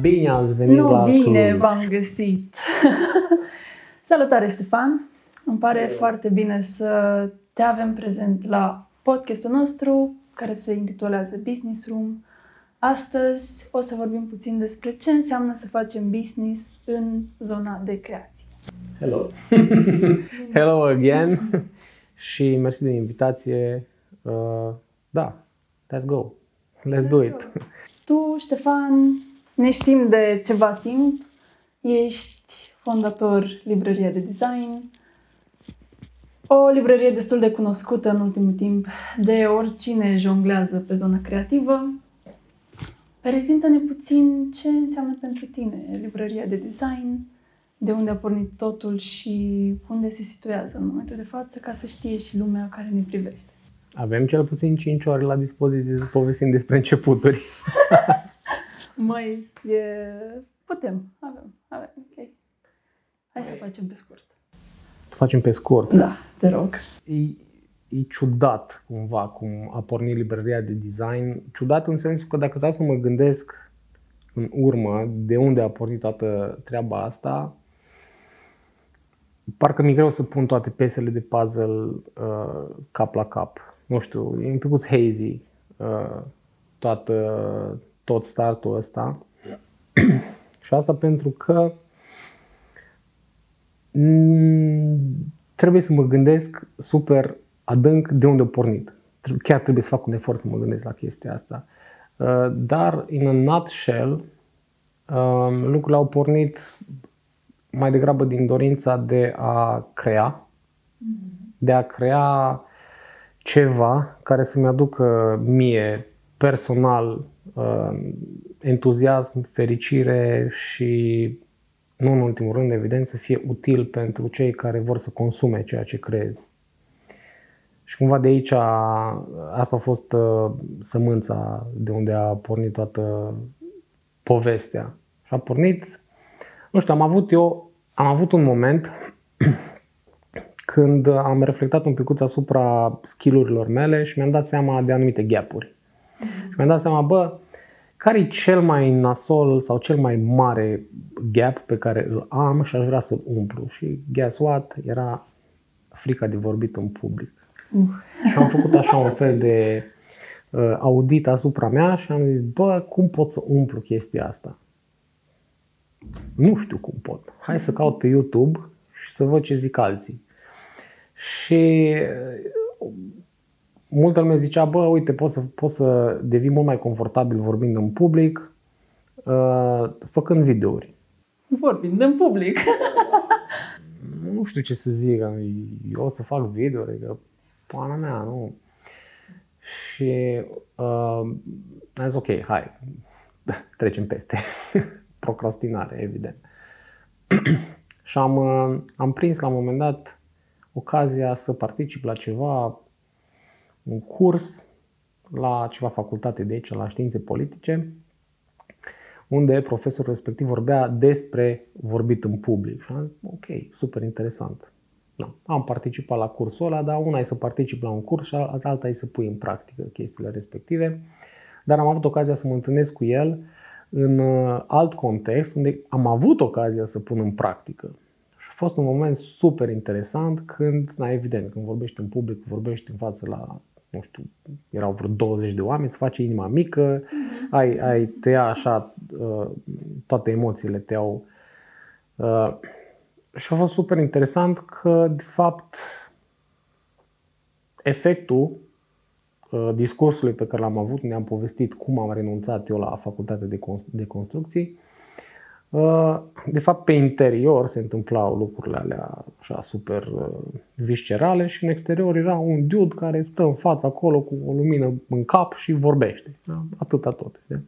bine ați venit nu la bine Cluj. v-am găsit. Salutare Ștefan! Îmi pare foarte bine să te avem prezent la podcastul nostru care se intitulează Business Room. Astăzi o să vorbim puțin despre ce înseamnă să facem business în zona de creație. Hello. Hello again. și mersi de invitație. Uh, da, let's go. Let's, do it. Tu, Ștefan, ne știm de ceva timp. Ești fondator Librăria de Design, o librărie destul de cunoscută în ultimul timp de oricine jonglează pe zona creativă. Prezintă-ne puțin ce înseamnă pentru tine librăria de design, de unde a pornit totul și unde se situează în momentul de față, ca să știe și lumea care ne privește. Avem cel puțin 5 ore la dispoziție să povestim despre începuturi. Mai e... putem, avem, avem, ok. Hai să facem pe scurt. Să facem pe scurt. Da, te rog. E, e ciudat cumva cum a pornit librăria de design. Ciudat în sensul că dacă stau să mă gândesc în urmă de unde a pornit toată treaba asta, parcă mi-e greu să pun toate piesele de puzzle uh, cap la cap. Nu știu, e un pic hazy uh, toată, tot startul ăsta. Și asta pentru că mm, trebuie să mă gândesc super adânc de unde a pornit. Chiar trebuie să fac un efort să mă gândesc la chestia asta. Uh, Dar, in a nutshell, um, lucrurile au pornit mai degrabă din dorința de a crea, de a crea ceva care să-mi aducă mie personal uh, entuziasm, fericire și, nu în ultimul rând, evident, să fie util pentru cei care vor să consume ceea ce creez. Și cumva de aici, a, asta a fost uh, sămânța de unde a pornit toată povestea. Și a pornit, nu știu, am avut eu, am avut un moment când am reflectat un pic asupra skillurilor mele și mi-am dat seama de anumite gapuri. Și mi-am dat seama, bă, care e cel mai nasol sau cel mai mare gap pe care îl am și aș vrea să-l umplu. Și guess what? Era frica de vorbit în public. Uh. Și am făcut așa un fel de uh, audit asupra mea și am zis, bă, cum pot să umplu chestia asta? Nu știu cum pot. Hai să caut pe YouTube și să văd ce zic alții. Și uh, multă lume zicea, bă, uite, poți să, poți să devii mult mai confortabil vorbind în public, uh, făcând videouri. Vorbind în public. Nu știu ce să zic, eu o să fac videouri, că pana mea, nu. Și uh, am zis, ok, hai, trecem peste. Procrastinare, evident. și am, uh, am prins la un moment dat ocazia să particip la ceva, un curs la ceva facultate de aici, la științe politice, unde profesorul respectiv vorbea despre vorbit în public. Și am zis, ok, super interesant. Da, am participat la cursul ăla, dar una e să particip la un curs și alta e să pui în practică chestiile respective. Dar am avut ocazia să mă întâlnesc cu el în uh, alt context, unde am avut ocazia să pun în practică. Și a fost un moment super interesant când, na, evident, când vorbești în public, vorbești în față la, nu știu, erau vreo 20 de oameni, îți face inima mică, ai, ai te ia așa, uh, toate emoțiile te iau. Uh, și a fost super interesant că, de fapt, efectul uh, discursului pe care l-am avut, ne-am povestit cum am renunțat eu la facultatea de, de construcții, uh, de fapt, pe interior se întâmplau lucrurile alea așa super uh, viscerale și în exterior era un dude care stă în față acolo cu o lumină în cap și vorbește. Da? Atâta tot. Da?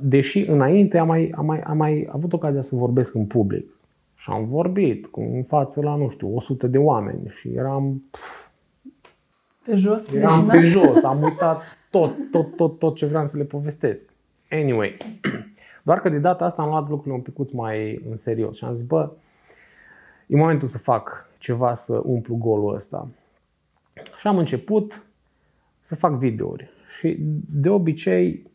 Deși înainte am mai, am, mai, am mai avut ocazia să vorbesc în public. Și am vorbit cu, în față la, nu știu, 100 de oameni și eram... Pf, pe jos? Eram pe jos, am uitat tot, tot, tot, tot ce vreau să le povestesc. Anyway, doar că de data asta am luat lucrurile un pic mai în serios și am zis, bă, e momentul să fac ceva să umplu golul ăsta. Și am început să fac videouri. Și de obicei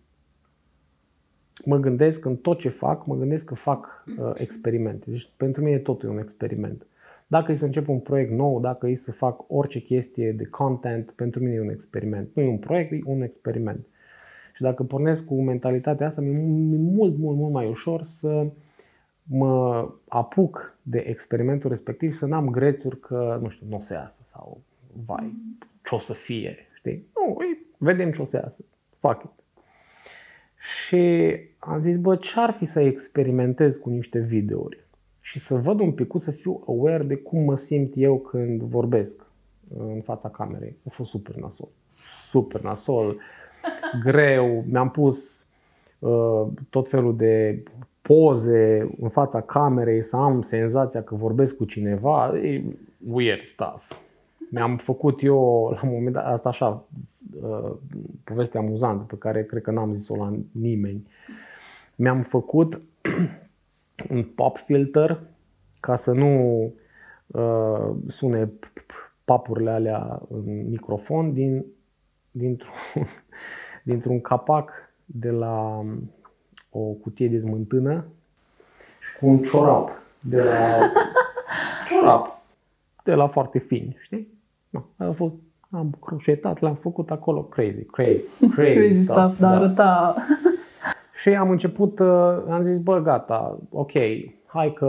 mă gândesc în tot ce fac, mă gândesc că fac uh, experimente. Deci pentru mine totul e un experiment. Dacă e să încep un proiect nou, dacă e să fac orice chestie de content, pentru mine e un experiment. Nu e un proiect, e un experiment. Și dacă pornesc cu mentalitatea asta, mi-e mult, mult, mult mai ușor să mă apuc de experimentul respectiv și să n-am grețuri că, nu știu, nu o să iasă sau, vai, ce o să fie, știi? Nu, vedem ce o să iasă. Fuck it. Și am zis, bă, ce-ar fi să experimentez cu niște videouri și să văd un pic, să fiu aware de cum mă simt eu când vorbesc în fața camerei. A fost super nasol. Super nasol, greu. Mi-am pus uh, tot felul de poze în fața camerei, să am senzația că vorbesc cu cineva. E weird stuff. Mi-am făcut eu, la un moment dat, asta așa, uh, poveste amuzantă pe care cred că n-am zis-o la nimeni. Mi-am făcut un pop filter ca să nu uh, sune papurile alea în microfon din, dintr-un, dintr-un capac de la um, o cutie de smântână și cu un ciorap de la ciorap de la foarte fin, știi? No, a fost am croșetat, l-am făcut acolo crazy, crazy, crazy, crazy stuff, stuff da, arăta. Și am început, uh, am zis, bă, gata, ok, hai că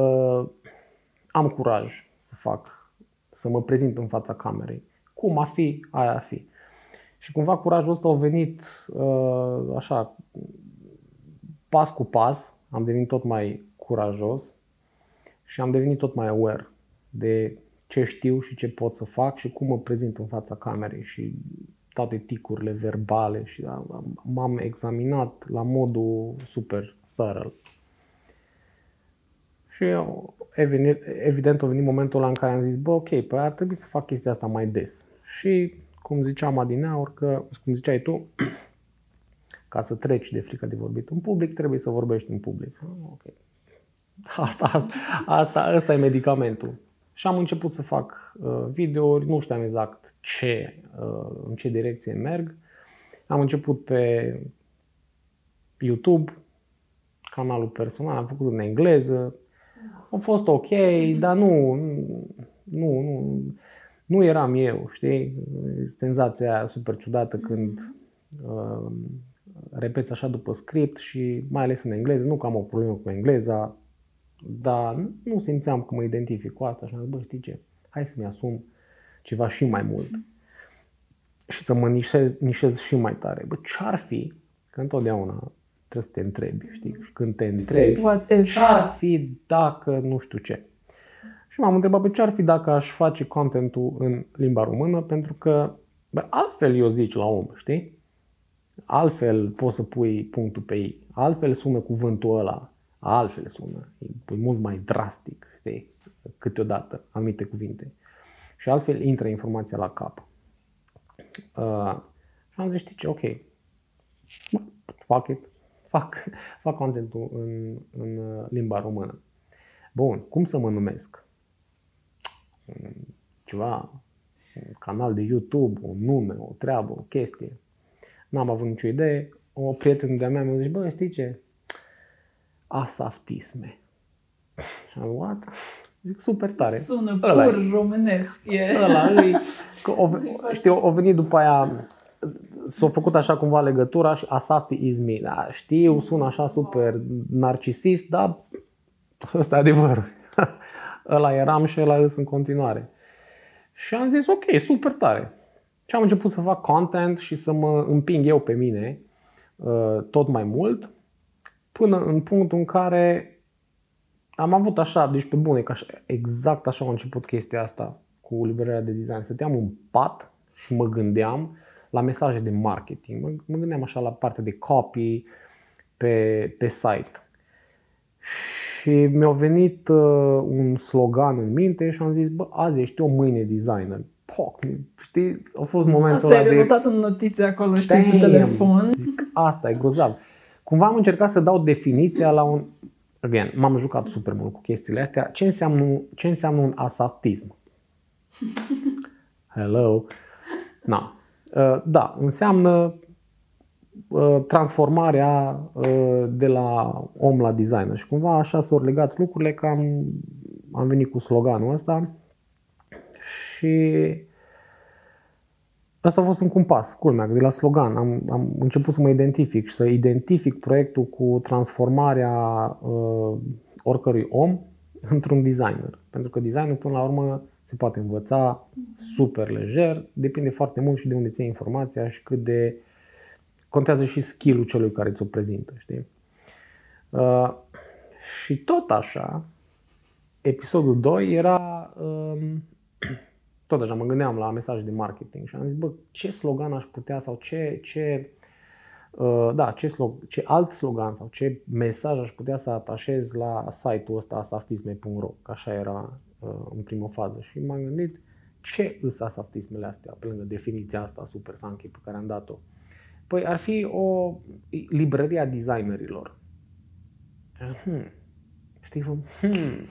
am curaj să fac, să mă prezint în fața camerei. Cum a fi, aia a fi. Și cumva curajul ăsta a venit uh, așa, pas cu pas, am devenit tot mai curajos și am devenit tot mai aware de ce știu și ce pot să fac și cum mă prezint în fața camerei și toate ticurile verbale și m-am examinat la modul super thorough. Și eu, evident, evident a venit momentul ăla în care am zis, bă, ok, păi ar trebui să fac chestia asta mai des. Și, cum ziceam adineaur, că, cum ziceai tu, ca să treci de frică de vorbit în public, trebuie să vorbești în public. Ah, ok. Asta, asta, asta, asta e medicamentul. Și am început să fac uh, videouri, nu știam exact ce, uh, în ce direcție merg. Am început pe YouTube, canalul personal, am făcut în engleză. A fost ok, dar nu, nu, nu, nu eram eu, știi? Senzația aia super ciudată când uh, repeți așa după script și mai ales în engleză, nu că am o problemă cu engleza, dar nu simțeam că mă identific cu asta și am zis, bă, știi ce, hai să-mi asum ceva și mai mult și să mă nișez, nișez și mai tare. Bă, ce-ar fi, că întotdeauna trebuie să te întrebi, știi, și când te întrebi, ce-ar fi dacă nu știu ce. Și m-am întrebat, pe ce-ar fi dacă aș face contentul în limba română, pentru că bă, altfel eu zici la om, știi? Altfel poți să pui punctul pe ei, altfel sună cuvântul ăla, altfel sună, e mult mai drastic, știi, câteodată, anumite cuvinte. Și altfel intră informația la cap. Uh, și am zis, știi ce, ok, fuck it, fac, fac contentul în, în uh, limba română. Bun, cum să mă numesc? Ceva, un canal de YouTube, un nume, o treabă, o chestie. N-am avut nicio idee. O prietenă de-a mea mi-a zis, bă, știi ce? asaftisme. Și am what? Zic, super tare. Sună ăla pur e. românesc. E. Ăla e. Că o, știu, o venit după aia, s-a făcut așa cumva legătura și asafti is me. Da, știu, sună așa super narcisist, dar ăsta e adevărul. ăla eram și ăla în continuare. Și am zis, ok, super tare. Și am început să fac content și să mă împing eu pe mine uh, tot mai mult până în punctul în care am avut așa, deci pe bune, că așa, exact așa a început chestia asta cu liberarea de design. Stăteam în pat și mă gândeam la mesaje de marketing. Mă, mă gândeam așa la partea de copy pe, pe site. Și mi-a venit uh, un slogan în minte și am zis, bă, azi ești o mâine designer. Poc, știi, a fost momentul ăla de... Asta ai notat în notițe acolo, știi, pe telefon. Zic, asta e grozav. Cumva am încercat să dau definiția la un... Again, m-am jucat super mult cu chestiile astea. Ce înseamnă, ce înseamnă un asaftism? Hello? Na. Uh, da, înseamnă uh, transformarea uh, de la om la designer. Și cumva așa s-au legat lucrurile că am, am venit cu sloganul ăsta și Asta a fost un compas, culmea, de la slogan. Am, am început să mă identific și să identific proiectul cu transformarea uh, oricărui om într-un designer. Pentru că designul, până la urmă, se poate învăța super lejer, depinde foarte mult și de unde ții informația și cât de... Contează și skill-ul celui care ți-o prezintă, știi? Uh, și tot așa, episodul 2 era... Uh, tot așa mă gândeam la mesaje de marketing și am zis, bă, ce slogan aș putea sau ce, ce uh, da, ce, slog, ce alt slogan sau ce mesaj aș putea să atașez la site-ul ăsta asaftisme.ro, că așa era uh, în primă fază și m-am gândit ce îs asaftismele astea, pe lângă definiția asta super sanchi pe care am dat-o. Păi ar fi o librărie a designerilor. Hmm, Știi, hmm,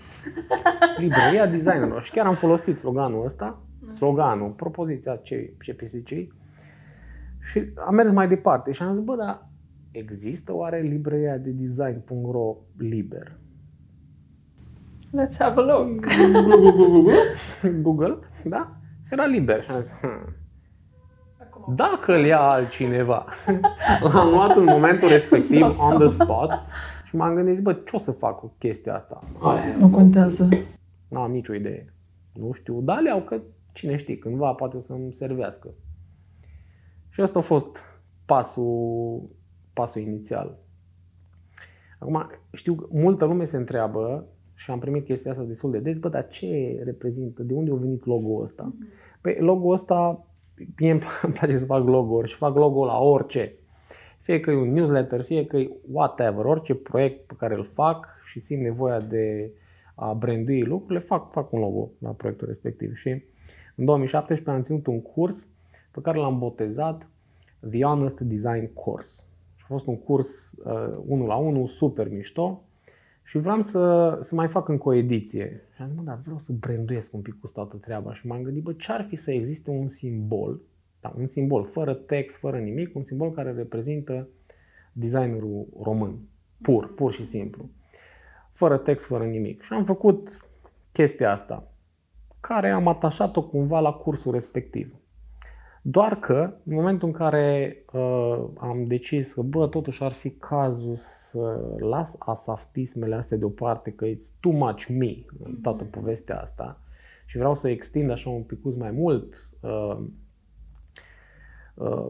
librăria designerilor. Și chiar am folosit sloganul ăsta, sloganul, propoziția ce, ce PSC și am mers mai departe și am zis, bă, dar există oare librăria de design.ro liber? Let's have a look. Google, Google da? Era liber și am zis, hmm. Dacă îl ia altcineva, l-am luat în momentul respectiv, on the spot, și m-am gândit, bă, ce o să fac cu chestia asta? Aia, nu contează. Nu am nicio idee. Nu știu, dar le iau că cine știe, cândva poate o să-mi servească. Și asta a fost pasul, pasul inițial. Acum, știu, multă lume se întreabă și am primit chestia asta destul de des, bă, dar ce reprezintă, de unde a venit logo-ul ăsta? Mm-hmm. Păi logo-ul ăsta, mie îmi place să fac logo-uri și fac logo la orice. Fie că e un newsletter, fie că e whatever, orice proiect pe care îl fac și simt nevoia de a brandui lucrurile, fac, fac un logo la proiectul respectiv. Și în 2017 am ținut un curs pe care l-am botezat The Honest Design Course. Și a fost un curs uh, unul la unul, super mișto. Și vreau să, să mai fac încă o ediție. Și am zis, mă, dar vreau să branduiesc un pic cu toată treaba. Și m-am gândit, bă, ce ar fi să existe un simbol da, un simbol, fără text, fără nimic, un simbol care reprezintă designerul român. Pur, pur și simplu. Fără text, fără nimic. Și am făcut chestia asta, care am atașat-o cumva la cursul respectiv. Doar că, în momentul în care uh, am decis că, bă, totuși ar fi cazul să las asaftismele astea deoparte, că it's too much me în toată povestea asta și vreau să extind așa un pic mai mult uh, Uh,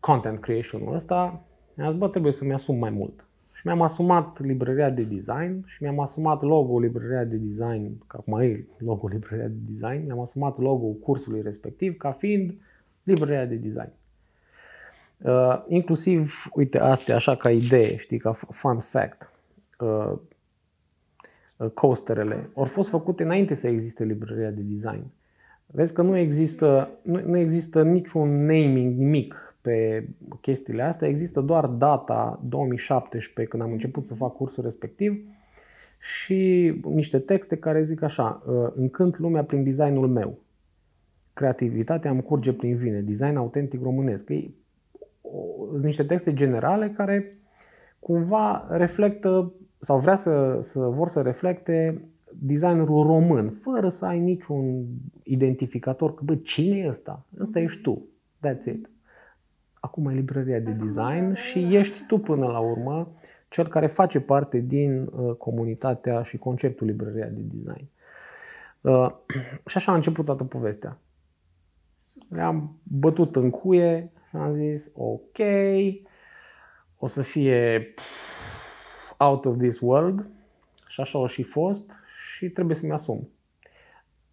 content creation-ul ăsta, mi-am zis, bă, trebuie să-mi asum mai mult. Și mi-am asumat librăria de design și mi-am asumat logo librăria de design, că acum e logo librăria de design, mi-am asumat logo cursului respectiv ca fiind librăria de design. Uh, inclusiv, uite, astea așa ca idee, știi, ca fun fact, uh, uh, coasterele au fost făcute înainte să existe librăria de design. Vezi că nu există, nu, nu există niciun naming, nimic pe chestiile astea, există doar data 2017 când am început să fac cursul respectiv și niște texte care zic așa, ă, încânt lumea prin designul meu. Creativitatea îmi curge prin vine, design autentic românesc. Sunt niște texte generale care cumva reflectă sau vrea să, să vor să reflecte designerul român, fără să ai niciun identificator, că bă, cine e ăsta? Ăsta ești tu. That's it. Acum ai librăria de design și ești tu până la urmă cel care face parte din uh, comunitatea și conceptul librăria de design. Uh, și așa a început toată povestea. Le-am bătut în cuie și am zis, ok, o să fie out of this world. Și așa a și fost și trebuie să-mi asum.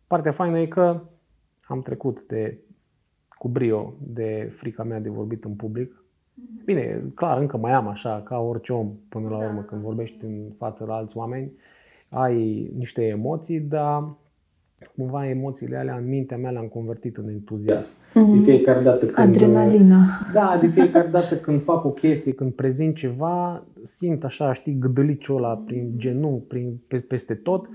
Partea faină e că am trecut de, cu brio de frica mea de vorbit în public. Mhm. Bine, clar, încă mai am așa, ca orice om, până la da, urmă, când vorbești în față la alți oameni, ai niște emoții, dar cumva emoțiile alea în mintea mea le-am convertit în entuziasm. Mm-hmm. De fiecare dată când... Adrenalina. Da, de fiecare dată când fac o chestie, când prezint ceva, simt așa, știi, gâdăliciul ăla prin genunchi, prin, peste tot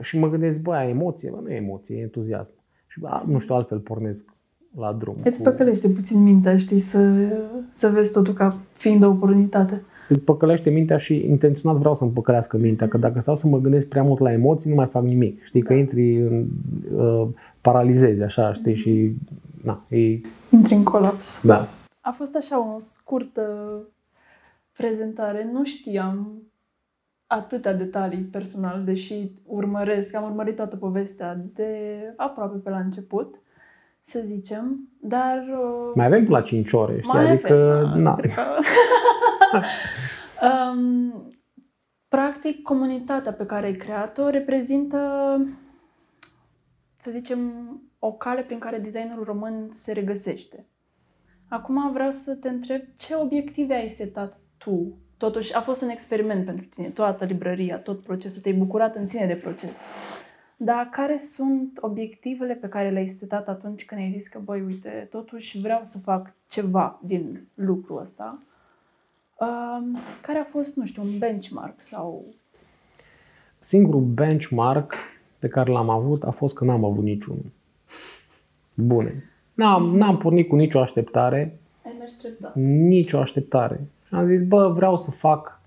și mă gândesc, băi, ai emoție? Bă, nu e emoție, e entuziasm. Și bă, nu știu, altfel pornesc la drum. Îți păcălește puțin mintea, știi, să, să vezi totul ca fiind o oportunitate. Îți păcălește mintea și intenționat vreau să-mi păcălească mintea, că dacă stau să mă gândesc prea mult la emoții, nu mai fac nimic. Știi, că intri în, uh, paralizezi așa, știi, și na, e... Intri în colaps. Da. A fost așa o scurtă prezentare. Nu știam atâtea detalii personal, deși urmăresc, am urmărit toată povestea de aproape pe la început, să zicem, dar... uh, Mai avem până la 5 ore, știi, mai adică... avem, na. cred că- um, practic, comunitatea pe care ai creat-o reprezintă, să zicem, o cale prin care designerul român se regăsește. Acum vreau să te întreb ce obiective ai setat tu? Totuși, a fost un experiment pentru tine, toată librăria, tot procesul, te-ai bucurat în sine de proces. Dar care sunt obiectivele pe care le-ai setat atunci când ai zis că, băi, uite, totuși vreau să fac ceva din lucrul ăsta? Um, care a fost, nu știu, un benchmark sau... Singurul benchmark pe care l-am avut a fost că n-am avut niciunul. Bune. N-am, n-am pornit cu nicio așteptare, Ai mers treptat. nicio așteptare. Și am zis, bă, vreau să fac...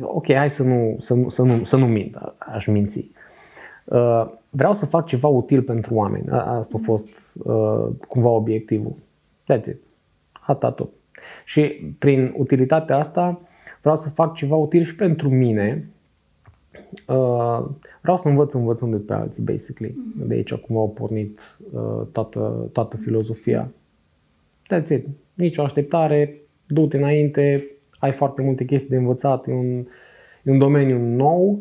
Ok, hai să nu, să nu, să nu, să nu mint, aș minți. Uh, vreau să fac ceva util pentru oameni. A- Asta a fost uh, cumva obiectivul. That's it. Atât tot. Și prin utilitatea asta vreau să fac ceva util și pentru mine. Uh, vreau să învăț învățând de pe alții, basically. De aici cumva a pornit uh, toată, toată filozofia. That's it. Nici o așteptare, du-te înainte, ai foarte multe chestii de învățat, e un, e un domeniu nou,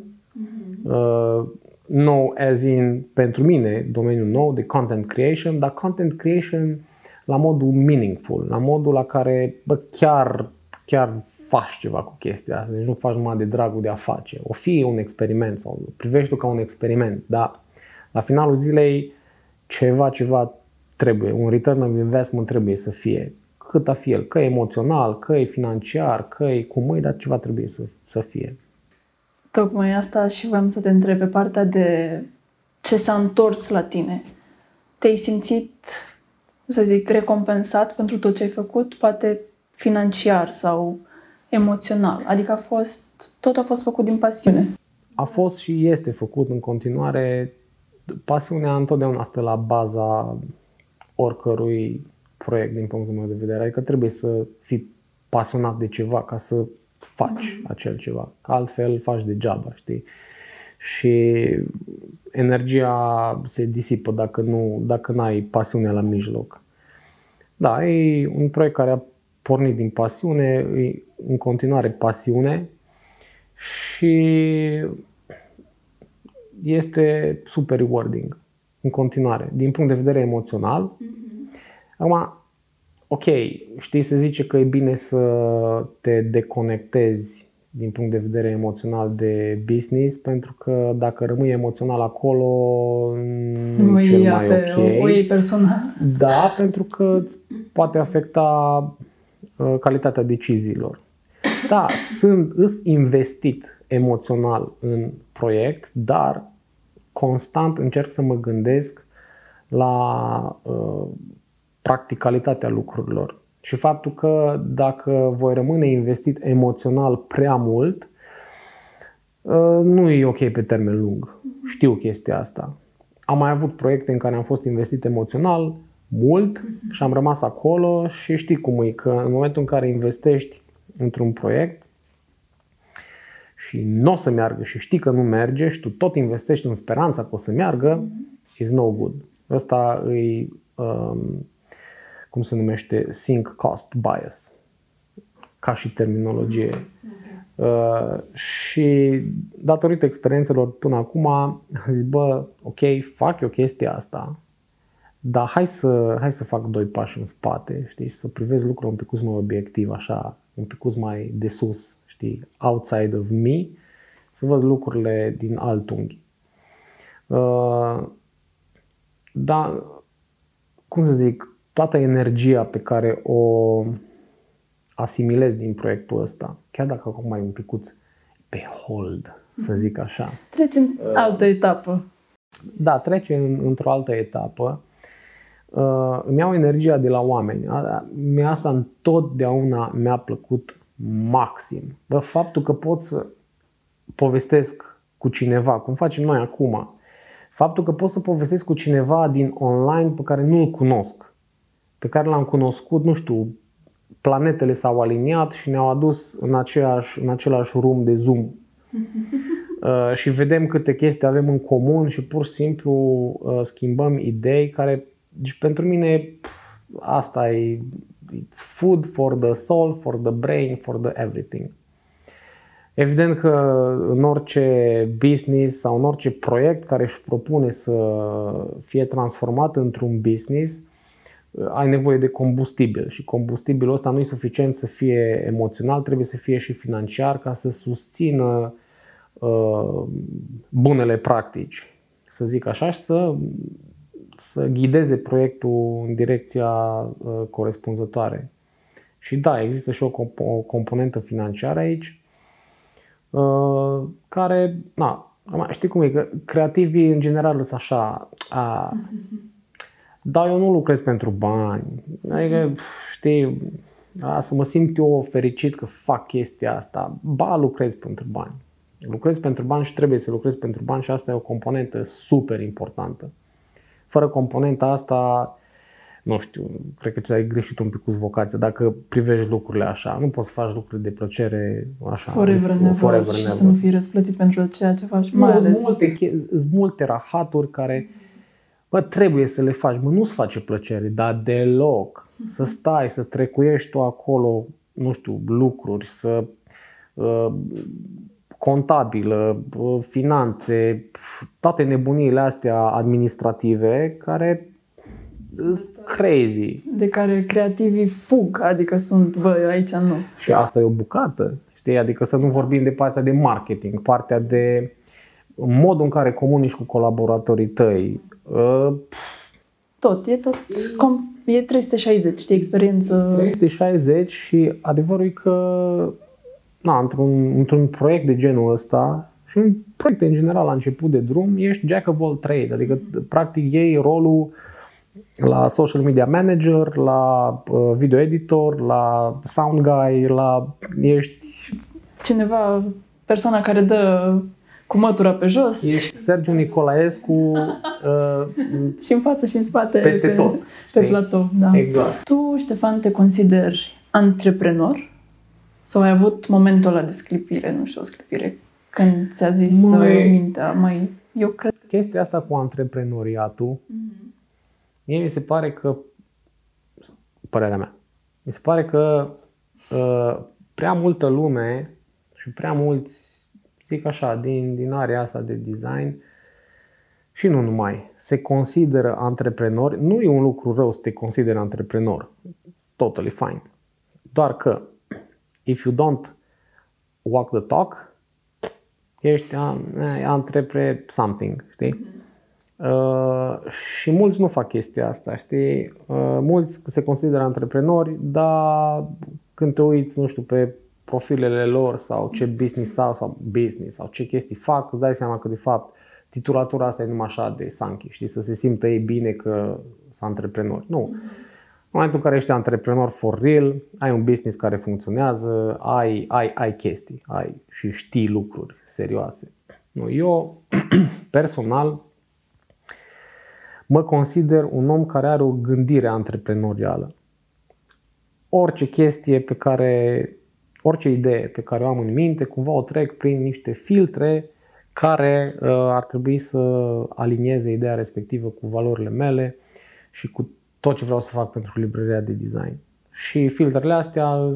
uh, nou as in, pentru mine, domeniul nou de content creation, dar content creation la modul meaningful, la modul la care bă, chiar, chiar faci ceva cu chestia asta, deci nu faci numai de dragul de a face. O fi un experiment sau privești-o ca un experiment, dar la finalul zilei ceva, ceva trebuie, un return of investment trebuie să fie cât a fi el, că e emoțional, că e financiar, că e cum e, dar ceva trebuie să, să fie. Tocmai asta și vreau să te întreb pe partea de ce s-a întors la tine. Te-ai simțit, cum să zic, recompensat pentru tot ce ai făcut, poate financiar sau emoțional. Adică a fost, tot a fost făcut din pasiune. A fost și este făcut în continuare. Pasiunea întotdeauna stă la baza oricărui proiect din punctul meu de vedere. Adică trebuie să fii pasionat de ceva ca să faci acel ceva. Că altfel faci degeaba, știi? Și energia se disipă dacă nu dacă n-ai pasiune la mijloc. Da, e un proiect care a pornit din pasiune, e în continuare pasiune și este super rewarding în continuare, din punct de vedere emoțional. Acum, ok, știi, se zice că e bine să te deconectezi din punct de vedere emoțional de business, pentru că dacă rămâi emoțional acolo, nu e cel ia mai pe ok. o iei personal. Da, pentru că îți poate afecta uh, calitatea deciziilor. Da, sunt îs investit emoțional în proiect, dar constant încerc să mă gândesc la uh, practicalitatea lucrurilor. Și faptul că dacă voi rămâne investit emoțional prea mult, uh, nu e ok pe termen lung. Știu chestia asta. Am mai avut proiecte în care am fost investit emoțional mult și am rămas acolo și știi cum e, că în momentul în care investești într-un proiect și nu o să meargă și știi că nu merge și tu tot investești în speranța că o să meargă, is no good. Ăsta e, um, cum se numește, sink cost bias, ca și terminologie. Uh, și datorită experiențelor până acum, am zis, bă, ok, fac eu chestia asta, dar hai să, hai să fac doi pași în spate, știi, și să privesc lucrurile un pic mai obiectiv, așa, un pic mai de sus, știi, outside of me, să văd lucrurile din alt unghi. Uh, dar, cum să zic, toată energia pe care o asimilez din proiectul ăsta, chiar dacă acum mai e un picuț pe hold, să zic așa. Treci în altă etapă. Da, trece în, într-o altă etapă. uh, îmi iau energia de la oameni. Mi asta întotdeauna mi-a plăcut maxim. Bă, faptul că pot să povestesc cu cineva, cum facem noi acum, faptul că pot să povestesc cu cineva din online pe care nu-l cunosc, pe care l-am cunoscut, nu știu, planetele s-au aliniat și ne-au adus în, aceeași, în același room de Zoom. Uh, și vedem câte chestii avem în comun și pur și simplu uh, schimbăm idei care, deci pentru mine asta e it's food for the soul, for the brain, for the everything. Evident că în orice business sau în orice proiect care își propune să fie transformat într-un business, ai nevoie de combustibil și combustibilul ăsta nu e suficient să fie emoțional, trebuie să fie și financiar ca să susțină uh, bunele practici, să zic așa, și să, să ghideze proiectul în direcția uh, corespunzătoare. Și da, există și o, comp- o componentă financiară aici, uh, care, na, știi cum e, că creativii în general sunt așa, a, dar eu nu lucrez pentru bani. Adică, știi, a, să mă simt eu fericit că fac chestia asta. Ba, lucrez pentru bani. Lucrez pentru bani și trebuie să lucrez pentru bani și asta e o componentă super importantă. Fără componenta asta, nu știu, cred că ți-ai greșit un pic cu vocația. Dacă privești lucrurile așa, nu poți să faci lucruri de plăcere așa. Forever and forever și never. să nu fii răsplătit pentru ceea ce faci. Mai ales. Sunt multe, multe rahaturi care Bă, trebuie să le faci. Bă, nu-ți face plăcere, dar deloc. Să stai, să trecuiești tu acolo, nu știu, lucruri, să uh, contabilă, uh, finanțe, toate nebuniile astea administrative care sunt crazy. De care creativii fug, adică sunt, bă, aici nu. Și asta e o bucată, știi? Adică să nu vorbim de partea de marketing, partea de modul în care comunici cu colaboratorii tăi, Uh, tot, e tot, com, e 360 de experiență. 360 și adevărul e că na, într-un, într-un proiect de genul ăsta și un proiect în general la început de drum, ești jack of all trades, adică practic iei rolul la social media manager, la uh, video editor, la sound guy, la ești cineva, persoana care dă cu mătura pe jos. Ești Sergiu Nicolaescu uh, și în față și în spate. Peste pe, tot. Pe platou, da. Exact. Tu, Ștefan, te consideri antreprenor? Sau ai avut momentul ăla de sclipire, nu știu, o sclipire, când ți-a zis mai, mintea, mai, eu cred... Chestia asta cu antreprenoriatul, mm-hmm. mie mi se pare că, părerea mea, mi se pare că uh, prea multă lume și prea mulți zic așa, din, din area asta de design și nu numai, se consideră antreprenori. Nu e un lucru rău să te consideri antreprenor. Totally fine. Doar că if you don't walk the talk, ești antrepre something, știi? Uh, și mulți nu fac chestia asta, știi? Uh, mulți se consideră antreprenori, dar când te uiți, nu știu, pe profilele lor sau ce business au sau business sau ce chestii fac, îți dai seama că de fapt titulatura asta e numai așa de sanchi, știi, să se simtă ei bine că sunt antreprenori. Nu. În momentul în care ești antreprenor for real, ai un business care funcționează, ai, ai, ai chestii, ai și știi lucruri serioase. Nu, eu personal mă consider un om care are o gândire antreprenorială. Orice chestie pe care orice idee pe care o am în minte, cumva o trec prin niște filtre care uh, ar trebui să alinieze ideea respectivă cu valorile mele și cu tot ce vreau să fac pentru librăria de design. Și filtrele astea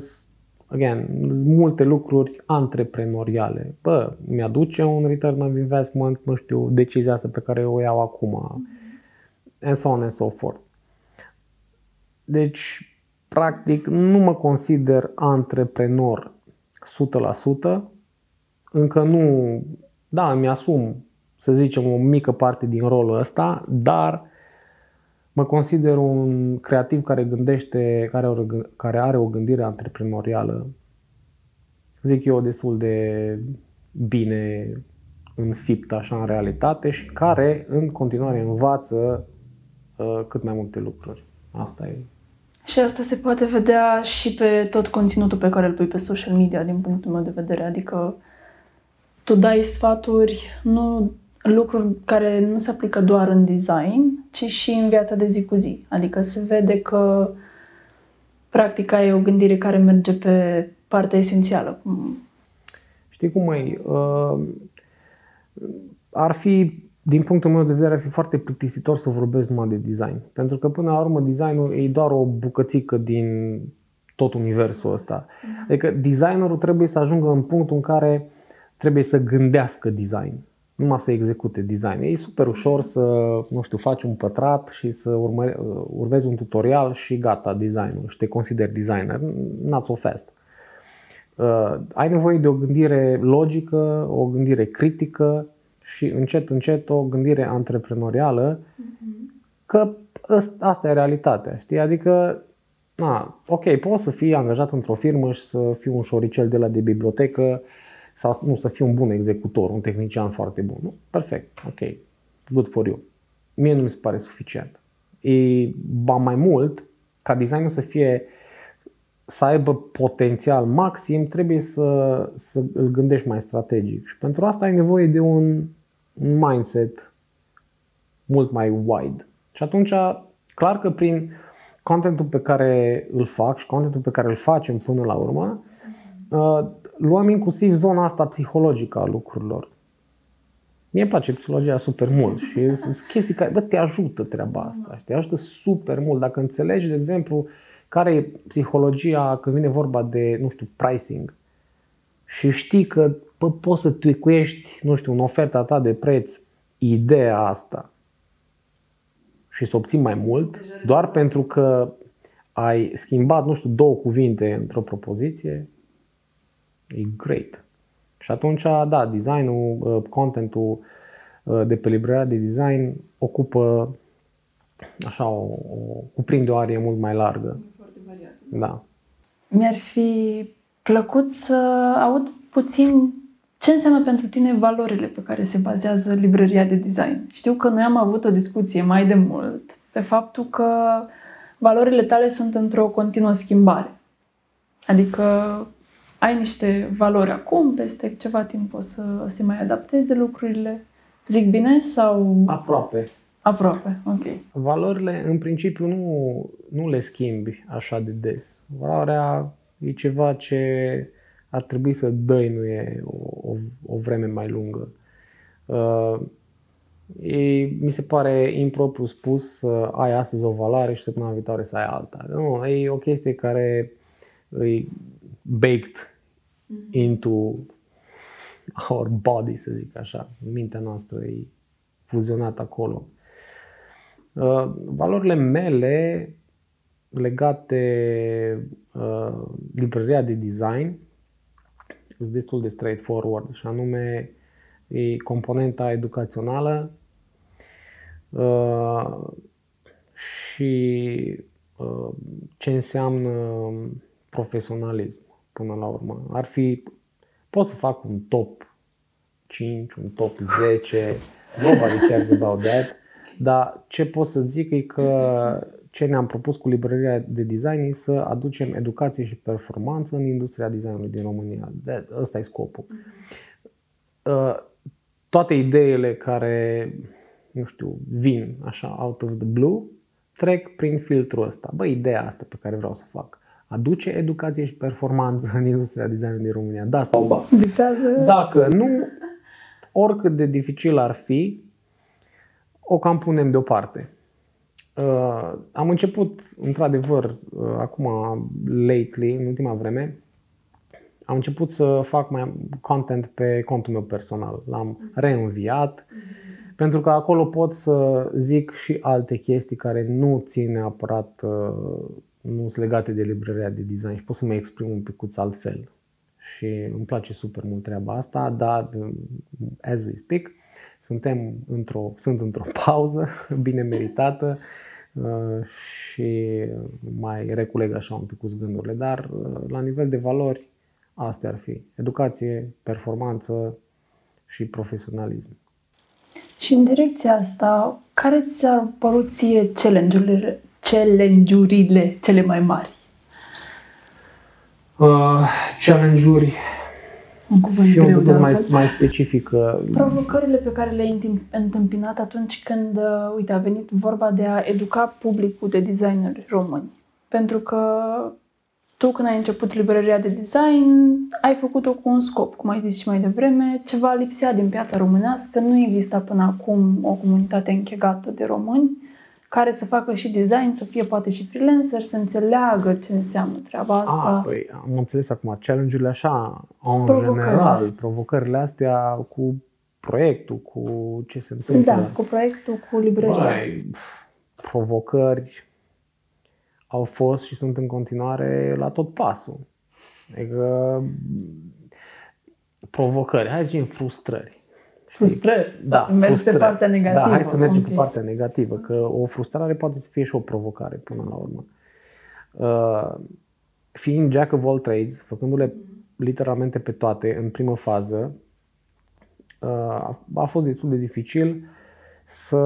again, sunt multe lucruri antreprenoriale. Bă, mi-aduce un return of investment, nu știu, decizia asta pe care o iau acum, and so on and so forth. Deci, practic nu mă consider antreprenor 100%, încă nu, da, îmi asum, să zicem, o mică parte din rolul ăsta, dar mă consider un creativ care gândește, care, o, care are o gândire antreprenorială, zic eu, destul de bine înfipt așa în realitate și care în continuare învață uh, cât mai multe lucruri. Asta e. Și asta se poate vedea și pe tot conținutul pe care îl pui pe social media, din punctul meu de vedere. Adică tu dai sfaturi, nu lucruri care nu se aplică doar în design, ci și în viața de zi cu zi. Adică se vede că practica e o gândire care merge pe partea esențială. Știi cum e? Uh, ar fi, din punctul meu de vedere, ar fi foarte plictisitor să vorbesc numai de design. Pentru că, până la urmă, designul e doar o bucățică din tot universul ăsta. Adică designerul trebuie să ajungă în punctul în care trebuie să gândească design numai să execute design. E super ușor să, nu știu, faci un pătrat și să urmă, urmezi un tutorial și gata, designul și te consideri designer. Not so fast. Uh, ai nevoie de o gândire logică, o gândire critică și încet, încet o gândire antreprenorială, mm-hmm. că asta e realitatea, știi? Adică, na, ok, poți să fii angajat într-o firmă și să fii un șoricel de la de bibliotecă, sau nu, să fii un bun executor, un tehnician foarte bun. Nu? Perfect, ok, good for you. Mie nu mi se pare suficient. E, ba mai mult, ca designul să fie să aibă potențial maxim, trebuie să, să îl gândești mai strategic. Și pentru asta ai nevoie de un, un mindset mult mai wide. Și atunci, clar că prin contentul pe care îl fac și contentul pe care îl facem până la urmă, uh, luăm inclusiv zona asta psihologică a lucrurilor. Mie îmi place psihologia super mult și sunt chestii care bă, te ajută treaba asta și te ajută super mult. Dacă înțelegi, de exemplu, care e psihologia când vine vorba de, nu știu, pricing și știi că bă, poți să tweakuiești, nu știu, în oferta ta de preț ideea asta și să obții mai mult doar pentru că ai schimbat, nu știu, două cuvinte într-o propoziție, e great. Și atunci, da, designul, uh, contentul uh, de pe librăria de design ocupă așa o, o cuprinde o arie mult mai largă. Foarte variată. Da. Mi-ar fi plăcut să aud puțin ce înseamnă pentru tine valorile pe care se bazează librăria de design. Știu că noi am avut o discuție mai de mult pe faptul că valorile tale sunt într-o continuă schimbare. Adică ai niște valori acum, peste ceva timp o să se mai adapteze lucrurile. Zic bine sau... Aproape. Aproape, ok. Valorile, în principiu, nu, nu le schimbi așa de des. Valoarea e ceva ce ar trebui să dăinuie o, o, o vreme mai lungă. Uh, e, mi se pare impropriu spus să ai astăzi o valoare și săptămâna viitoare să ai alta. Nu, e o chestie care e baked Mm-hmm. into our body, să zic așa. Mintea noastră e fuzionată acolo. Uh, valorile mele legate uh, librăria de design sunt destul de straightforward și anume e componenta educațională uh, și uh, ce înseamnă profesionalism până la urmă. Ar fi, pot să fac un top 5, un top 10, nobody cares about that, dar ce pot să zic e că ce ne-am propus cu librăria de design e să aducem educație și performanță în industria designului din România. De, ăsta e scopul. Uh, toate ideile care, nu știu, vin așa out of the blue, trec prin filtrul ăsta. Bă, ideea asta pe care vreau să fac aduce educație și performanță în industria designului din România? Da sau ba? Bifează. Dacă nu, oricât de dificil ar fi, o cam punem deoparte. Uh, am început, într-adevăr, uh, acum, lately, în ultima vreme, am început să fac mai content pe contul meu personal. L-am reînviat, mm-hmm. pentru că acolo pot să zic și alte chestii care nu țin neapărat uh, nu sunt legate de librăria de design și pot să mă exprim un pic altfel. Și îmi place super mult treaba asta, dar as we speak, suntem într-o, sunt într-o pauză bine meritată uh, și mai reculeg așa un pic cu gândurile, dar uh, la nivel de valori astea ar fi educație, performanță și profesionalism. Și în direcția asta, care ți-au părut ție challenge-urile, challenge-urile cele mai mari? Uh, challenge-uri, Un cuvânt fiu un greu pic de mai, altfel. mai specific. uh, Provocările pe care le-ai întim- întâmpinat atunci când, uh, uite, a venit vorba de a educa publicul de designeri români. Pentru că tu când ai început librăria de design, ai făcut-o cu un scop, cum ai zis și mai devreme, ceva lipsea din piața românească, nu exista până acum o comunitate închegată de români care să facă și design, să fie poate și freelancer, să înțeleagă ce înseamnă treaba asta. A, păi, am înțeles acum, challenge-urile așa, în Provocări. general, provocările astea cu proiectul, cu ce se întâmplă. da, cu proiectul, cu librăria. Băi, provocări au fost și sunt în continuare la tot pasul. Adică provocări, hai să zicem frustrări. Frustrări. Da, Mergi frustrări. pe partea negativă. Da, hai să mergem ok. pe partea negativă, că o frustrare poate să fie și o provocare până la urmă. Uh, fiind jack of all trades, făcându-le literalmente pe toate în primă fază, uh, a- a fost destul de dificil să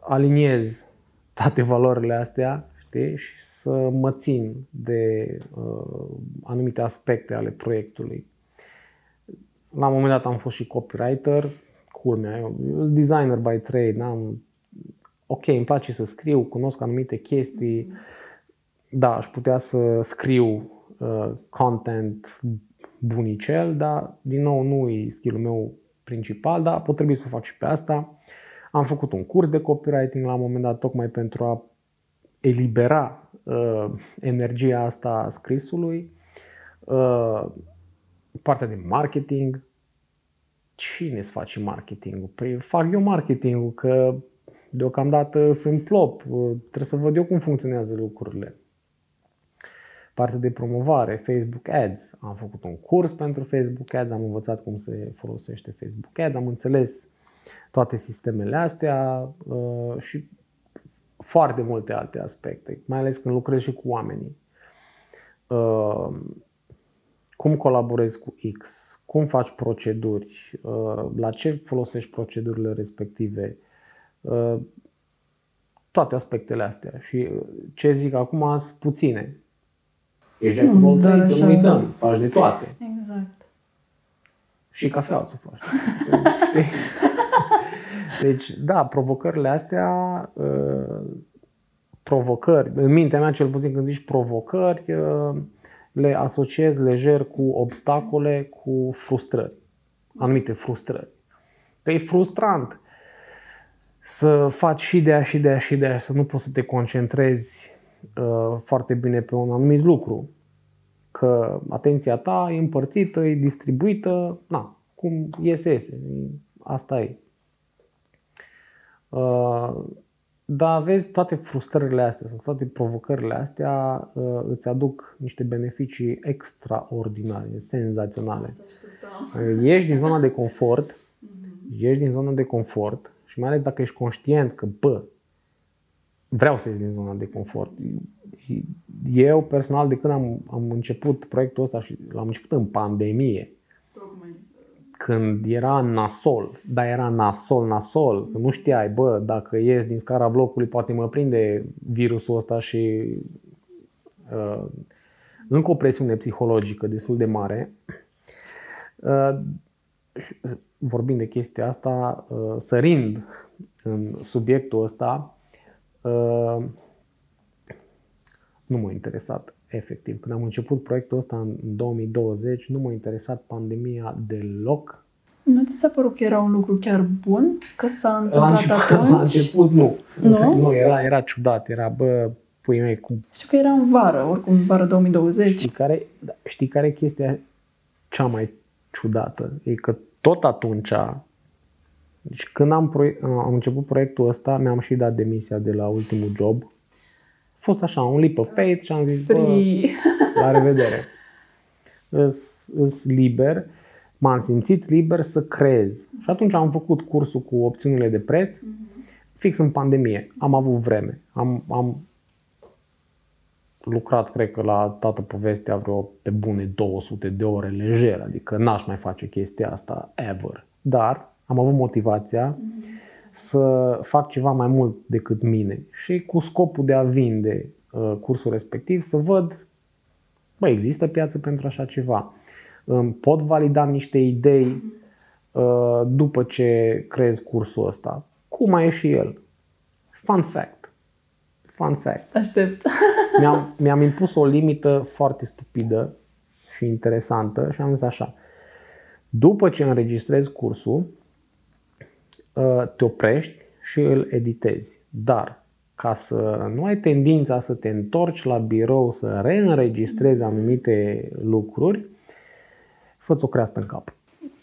aliniez toate valorile astea, știi, și să mă țin de uh, anumite aspecte ale proiectului. La un moment dat am fost și copywriter, culmea, eu, eu sunt designer by trade, n-am... Ok, îmi place să scriu, cunosc anumite chestii, da, aș putea să scriu uh, content bunicel, dar din nou nu e skill-ul meu principal, dar pot trebui să fac și pe asta. Am făcut un curs de copywriting la un moment dat tocmai pentru a elibera uh, energia asta a scrisului. Uh, partea de marketing. Cine îți face marketingul? Păi fac eu marketingul, că deocamdată sunt plop. Uh, Trebuie să văd eu cum funcționează lucrurile. Partea de promovare, Facebook Ads. Am făcut un curs pentru Facebook Ads, am învățat cum se folosește Facebook Ads, am înțeles toate sistemele astea uh, și foarte multe alte aspecte, mai ales când lucrezi și cu oamenii. Uh, cum colaborezi cu X, cum faci proceduri, uh, la ce folosești procedurile respective, uh, toate aspectele astea. Și uh, ce zic acum sunt puține. Ești de Hmm, acolo, da, trebuie să nu așa, uităm, da. faci de toate. Exact. Și cafeaua ți faci. Știi? Deci, da, provocările astea, uh, provocări, în mintea mea cel puțin când zici provocări, uh, le asociez lejer cu obstacole, cu frustrări, anumite frustrări. Că e frustrant să faci și de aia și de aia și de aia, să nu poți să te concentrezi uh, foarte bine pe un anumit lucru. Că atenția ta e împărțită, e distribuită, na, cum iese, iese. Asta e. Uh, dar vezi, toate frustrările astea sau toate provocările astea uh, îți aduc niște beneficii extraordinare, senzaționale. Uh, Ieși din zona de confort, ieși din zona de confort și mai ales dacă ești conștient că, bă, vreau să ies din zona de confort. Eu personal, de când am, am început proiectul ăsta și l-am început în pandemie, când era nasol, dar era nasol, nasol, că nu știai, bă, dacă ies din scara blocului, poate mă prinde virusul ăsta și uh, încă o presiune psihologică destul de mare. Uh, vorbind de chestia asta, uh, sărind în subiectul ăsta, uh, nu m-a interesat efectiv. Când am început proiectul ăsta în 2020, nu m-a interesat pandemia deloc. Nu ți s-a părut că era un lucru chiar bun? Că s-a La întâmplat început, la atunci? început nu. Nu? Nu, era, era ciudat. Era, bă, pui mei, cum Știu că era în vară, oricum vară 2020. Știi care, da, știi care e chestia cea mai ciudată? E că tot atunci, deci când am, proie- am început proiectul ăsta, mi-am și dat demisia de la ultimul job. A fost așa, un leap of faith și am zis, bă, Free. la revedere. Îs, îs liber, m-am simțit liber să creez. Și atunci am făcut cursul cu opțiunile de preț, fix în pandemie. Am avut vreme. Am, am lucrat, cred că la toată povestea vreo pe bune 200 de ore lejer, adică n-aș mai face chestia asta ever. Dar am avut motivația, să fac ceva mai mult decât mine și cu scopul de a vinde uh, cursul respectiv să văd, bă, există piață pentru așa ceva. Um, pot valida niște idei uh, după ce creez cursul ăsta. Cum mai e și el? Fun fact. Fun fact. Aștept. Mi-am, mi-am impus o limită foarte stupidă și interesantă și am zis așa. După ce înregistrezi cursul, uh, te oprești și îl editezi. Dar ca să nu ai tendința să te întorci la birou, să reînregistrezi anumite lucruri, fă-ți o creastă în cap.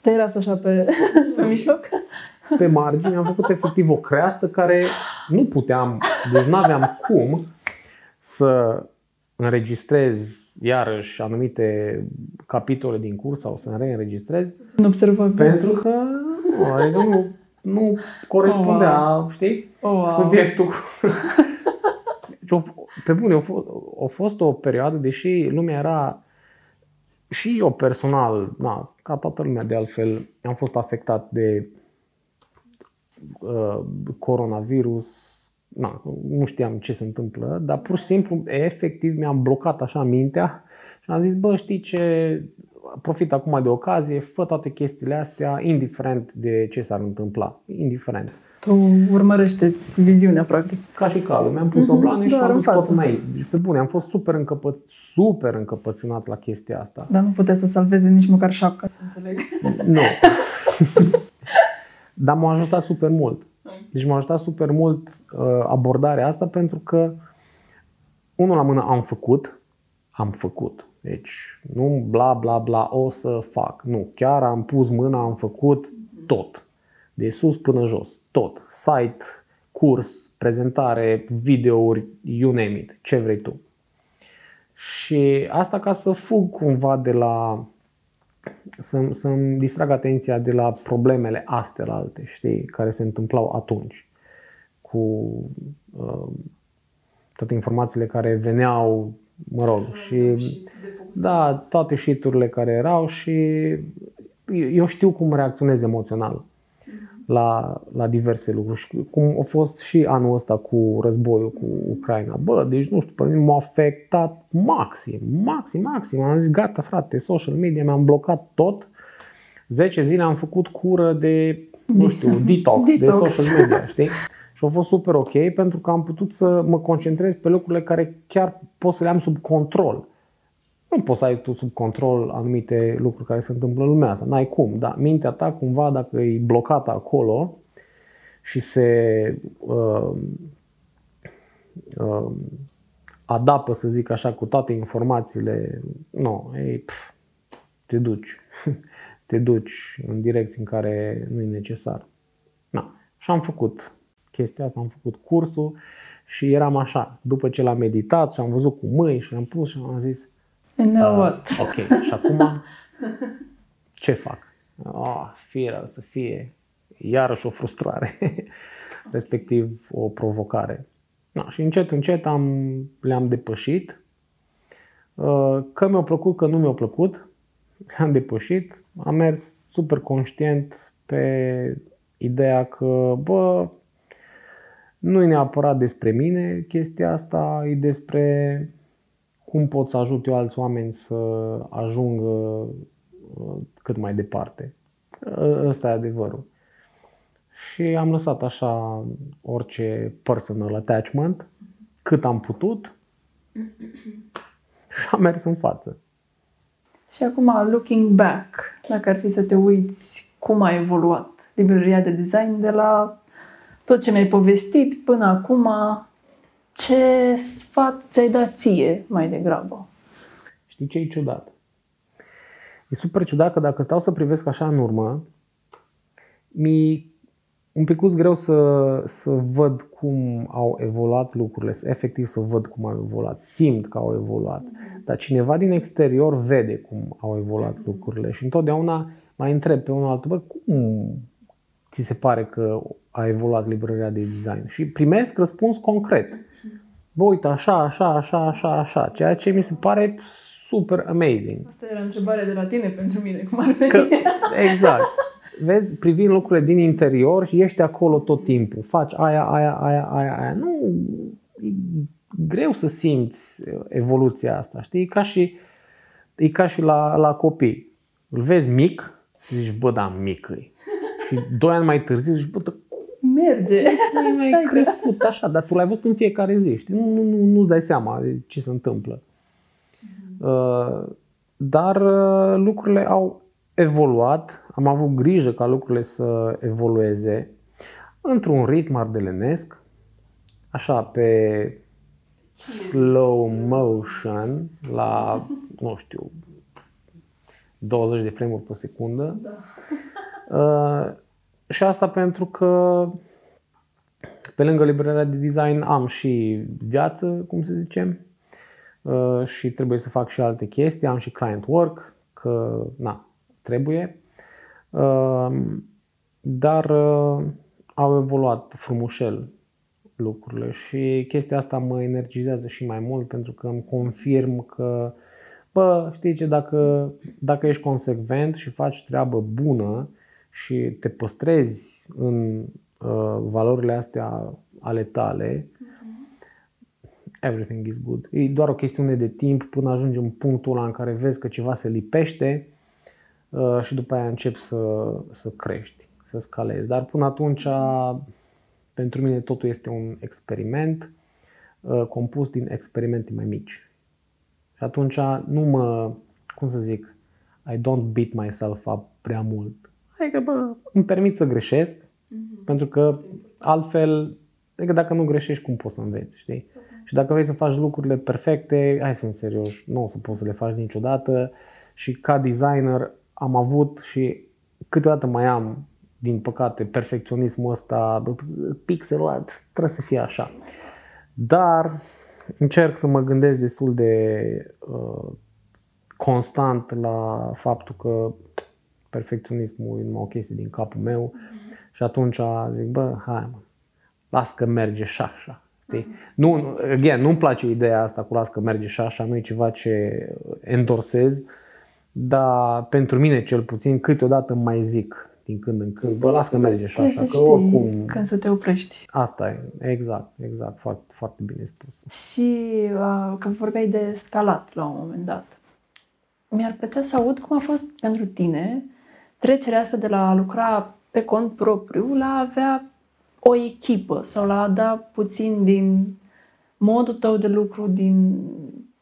Te era așa pe, pe mijloc? Pe margine am făcut efectiv o creastă care nu puteam, deci nu aveam cum să înregistrez iarăși anumite capitole din curs sau să reînregistrez. Nu observă Pentru că nu, adică nu, nu corespundea, oh, wow. știi, oh, wow. subiectul. Deci, pe bune, a fost, a fost o perioadă, deși lumea era și eu personal, na, ca toată lumea de altfel, am fost afectat de uh, coronavirus, na, nu știam ce se întâmplă, dar pur și simplu, efectiv, mi-am blocat așa mintea și am zis, bă, știi ce, profit acum de ocazie, fă toate chestiile astea, indiferent de ce s-ar întâmpla, indiferent. Tu urmărește-ți viziunea, practic. Ca și calul. Mi-am pus mm-hmm, o blană și am dus tot mai. Deci, pe bune, am fost super, încăpă, super încăpățânat la chestia asta. Dar nu putea să salveze nici măcar șapca, să înțeleg. Nu. Dar m-a ajutat super mult. Deci m-a ajutat super mult uh, abordarea asta pentru că unul la mână am făcut, am făcut. Deci nu bla bla bla o să fac. Nu, chiar am pus mâna, am făcut tot. De sus până jos, tot. Site, curs, prezentare, videouri, you name it, ce vrei tu. Și asta ca să fug cumva de la să, să-mi distrag atenția de la problemele astea alte, știi, care se întâmplau atunci cu uh, toate informațiile care veneau, mă rog, și da, toate shiturile care erau și eu știu cum reacționez emoțional la, la diverse lucruri. Și cum a fost și anul ăsta cu războiul cu Ucraina. Bă, deci nu știu, pe mine m-a afectat maxim, maxim, maxim. Am zis, gata frate, social media, mi-am blocat tot. 10 zile am făcut cură de, nu știu, detox, detox. de social media, știi? Și a fost super ok pentru că am putut să mă concentrez pe lucrurile care chiar pot să le am sub control nu poți să ai tu sub control anumite lucruri care se întâmplă în lumea asta. N-ai cum, dar mintea ta cumva dacă e blocată acolo și se uh, uh, adapă, să zic așa, cu toate informațiile, nu, ei, pf, te duci. te duci în direcții în care nu e necesar. Na. Și am făcut chestia asta, am făcut cursul și eram așa, după ce l-am meditat și am văzut cu mâini și am pus și am zis, And now uh, what? Ok, și acum ce fac? Oh, fie să fie iarăși o frustrare, respectiv o provocare. Na, și încet, încet am, le-am depășit. Uh, că mi-a plăcut, că nu mi-a plăcut, le-am depășit. Am mers super conștient pe ideea că, bă, nu e neapărat despre mine chestia asta, e despre cum pot să ajut eu alți oameni să ajungă uh, cât mai departe. Ăsta e adevărul. Și am lăsat așa orice personal attachment, cât am putut și am mers în față. Și acum, looking back, dacă ar fi să te uiți cum a evoluat librăria de design de la tot ce mi-ai povestit până acum, ce sfat ți-ai dat ție mai degrabă? Știi ce e ciudat? E super ciudat că dacă stau să privesc așa în urmă, mi un pic greu să, să văd cum au evoluat lucrurile, efectiv să văd cum au evoluat, simt că au evoluat. Dar cineva din exterior vede cum au evoluat lucrurile și întotdeauna mai întreb pe unul altul, bă, cum ți se pare că a evoluat librăria de design? Și primesc răspuns concret bă, uite, așa, așa, așa, așa, așa, ceea ce mi se pare super amazing. Asta era întrebarea de la tine pentru mine, cum ar veni. Că, exact. vezi, privind lucrurile din interior și ești acolo tot timpul. Faci aia, aia, aia, aia, aia. Nu, e greu să simți evoluția asta, știi? E ca și, e ca și la, la copii. Îl vezi mic, zici, bă, da, mic e. Și doi ani mai târziu zici, bă, da, Merge. nu mai Stai că- crescut așa, dar tu l-ai văzut în fiecare zi, știi? Nu, nu, nu, nu-ți dai seama de ce se întâmplă. Uh, dar uh, lucrurile au evoluat, am avut grijă ca lucrurile să evolueze într-un ritm ardelenesc, așa pe slow motion, la, nu știu, 20 de frame-uri pe secundă. Da. Uh, și asta pentru că pe lângă librăria de design am și viață, cum să zicem, uh, și trebuie să fac și alte chestii, am și client work, că na, trebuie. Uh, dar uh, au evoluat frumușel lucrurile și chestia asta mă energizează și mai mult pentru că îmi confirm că bă, știi ce, dacă, dacă ești consecvent și faci treabă bună și te păstrezi în uh, valorile astea ale tale, everything is good. E doar o chestiune de timp până ajungi în punctul ăla în care vezi că ceva se lipește uh, și după aia începi să, să crești, să scalezi. Dar până atunci, pentru mine totul este un experiment uh, compus din experimente mai mici. Și atunci nu mă, cum să zic, I don't beat myself up prea mult. Adică, bă, îmi permit să greșesc, pentru că altfel, adică dacă nu greșești, cum poți să înveți, știi? Și dacă vrei să faci lucrurile perfecte, hai să fim serioși, nu o să poți să le faci niciodată. Și ca designer am avut și câteodată mai am, din păcate, perfecționismul ăsta, bă, pixelul ăla trebuie să fie așa. Dar încerc să mă gândesc destul de uh, constant la faptul că perfecționismul e numai o chestie din capul meu și atunci zic, bă, hai mă, las că merge și așa. Știi? Nu, nu- again, nu-mi place ideea asta cu las că merge și așa, nu e ceva ce endorsez, dar pentru mine cel puțin câteodată îmi mai zic din când în când, bă, las că merge și Trebuie așa, să că știi oricum când să te oprești. asta e, exact, exact, foarte, foarte bine spus. Și uh, când vorbeai de scalat la un moment dat, mi-ar plăcea să aud cum a fost pentru tine trecerea asta de la a lucra pe cont propriu la a avea o echipă sau la a da puțin din modul tău de lucru, din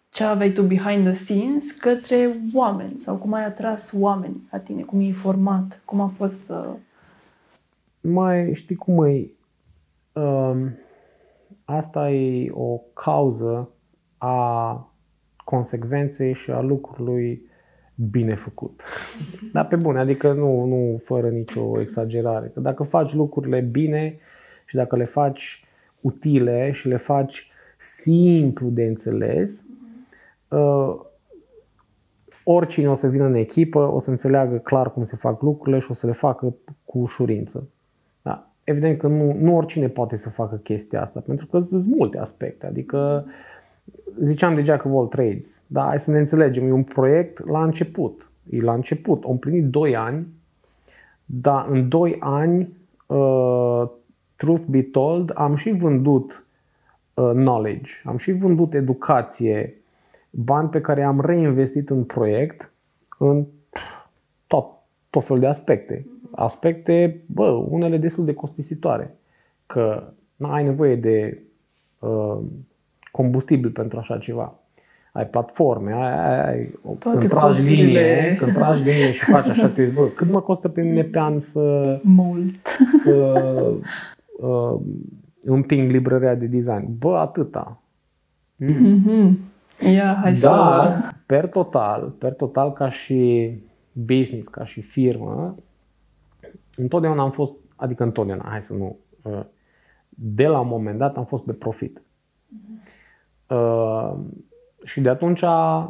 ce aveai tu behind the scenes către oameni sau cum ai atras oameni la tine, cum i-ai format, cum a fost să... mai știi cum e, um, asta e o cauză a consecvenței și a lucrului bine făcut. Dar pe bune, adică nu, nu fără nicio exagerare. Că dacă faci lucrurile bine și dacă le faci utile și le faci simplu de înțeles, uh, oricine o să vină în echipă o să înțeleagă clar cum se fac lucrurile și o să le facă cu ușurință. Da. Evident că nu, nu oricine poate să facă chestia asta, pentru că sunt multe aspecte. Adică, ziceam de Jack of all trades, da, hai să ne înțelegem, e un proiect la început. E la început, au împlinit 2 ani, dar în 2 ani, uh, truth be told, am și vândut uh, knowledge, am și vândut educație, bani pe care am reinvestit în proiect, în tot, tot felul de aspecte. Aspecte, bă, unele destul de costisitoare. Că nu ai nevoie de uh, combustibil pentru așa ceva. Ai platforme, ai, ai, ai Toate când tragi costurile. linie, când tragi linie și faci așa, tu zici, bă, cât mă costă pe mine pe an să, Mult. să uh, împing librăria de design? Bă, atâta. Mm-hmm. Ia, hai să... Dar, per total, per total, ca și business, ca și firmă, întotdeauna am fost, adică întotdeauna, hai să nu, uh, de la un moment dat am fost pe profit. Uh, și de atunci uh,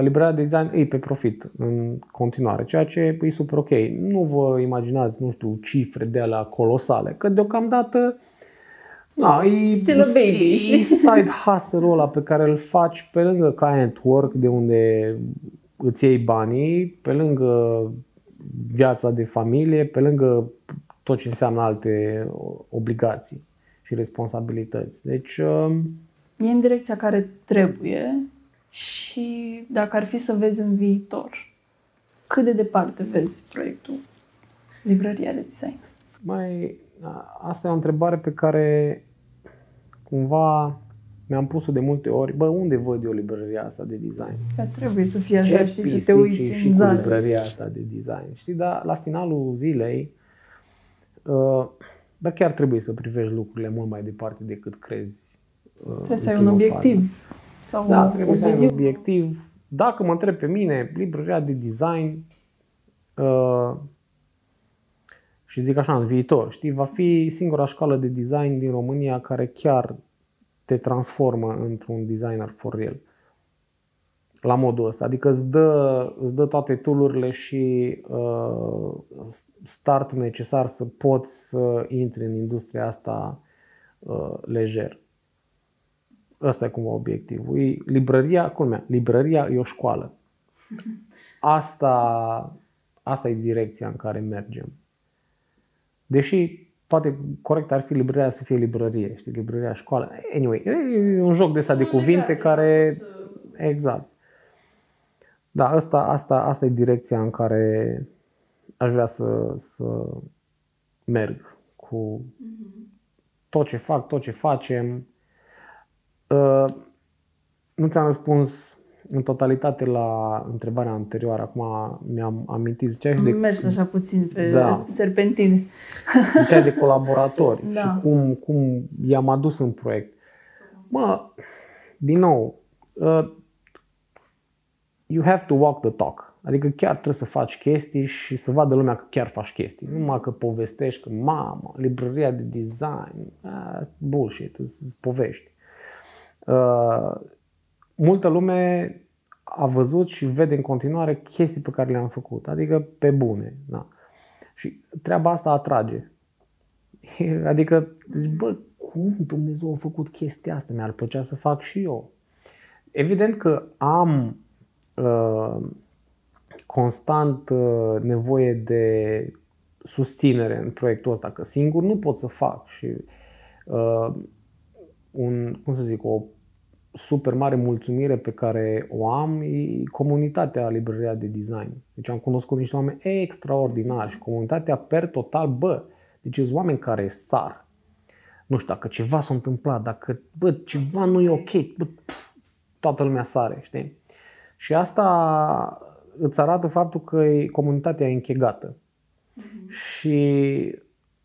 librarea de design e pe profit în continuare, ceea ce e super ok. Nu vă imaginați, nu știu, cifre de alea colosale, că deocamdată Na, e, Still a baby, e știi? side hustle-ul ăla pe care îl faci pe lângă client work, de unde îți iei banii, pe lângă viața de familie, pe lângă tot ce înseamnă alte obligații și responsabilități. Deci... Uh, e în direcția care trebuie și dacă ar fi să vezi în viitor, cât de departe vezi proiectul Librăria de Design? Mai, asta e o întrebare pe care cumva mi-am pus-o de multe ori, bă, unde văd eu librăria asta de design? Că trebuie să fie așa, știi, să te uiți și în cu librăria asta de design, știi? Dar la finalul zilei, uh, dar chiar trebuie să privești lucrurile mult mai departe decât crezi. Uh, trebuie să ai un obiectiv. Sau da, trebuie să ai un obiectiv. Dacă mă întreb pe mine, librăria de design uh, și zic așa, în viitor, știi, va fi singura școală de design din România care chiar te transformă într-un designer for real. La modul ăsta. Adică îți dă, îți dă toate tool și uh, startul necesar să poți să intri în industria asta uh, lejer. Ăsta e cumva obiectivul. E librăria, culmea, librăria e o școală. Asta, asta e direcția în care mergem. Deși poate corect ar fi librăria să fie librărie, știi, librăria școală. Anyway, e un joc de asta de cuvinte care... Exact. Da, asta, asta, asta e direcția în care aș vrea să, să merg cu tot ce fac, tot ce facem. Uh, nu ți-am răspuns în totalitate la întrebarea anterioară, acum mi-am amintit, ziceai de... Mers așa puțin pe da. serpentine. Ziceai de colaboratori da. și cum, cum i-am adus în proiect. Mă, din nou, uh, you have to walk the talk. Adică chiar trebuie să faci chestii și să vadă lumea că chiar faci chestii. Nu numai că povestești că, mamă, librăria de design, ah, bullshit, îți povești. Uh, multă lume a văzut și vede în continuare chestii pe care le-am făcut, adică pe bune. Da. Și treaba asta atrage. Adică, zici, bă, cum Dumnezeu a făcut chestia asta? Mi-ar plăcea să fac și eu. Evident că am uh, constant uh, nevoie de susținere în proiectul ăsta, că singur nu pot să fac și uh, un, cum să zic, o super mare mulțumire pe care o am e comunitatea Librăria de Design. Deci am cunoscut niște oameni extraordinari și comunitatea per total, bă, deci sunt oameni care sar. Nu știu, dacă ceva s-a întâmplat, dacă, bă, ceva nu e ok, bă, pf, toată lumea sare, știi? Și asta îți arată faptul că comunitatea e închegată. Mm-hmm. Și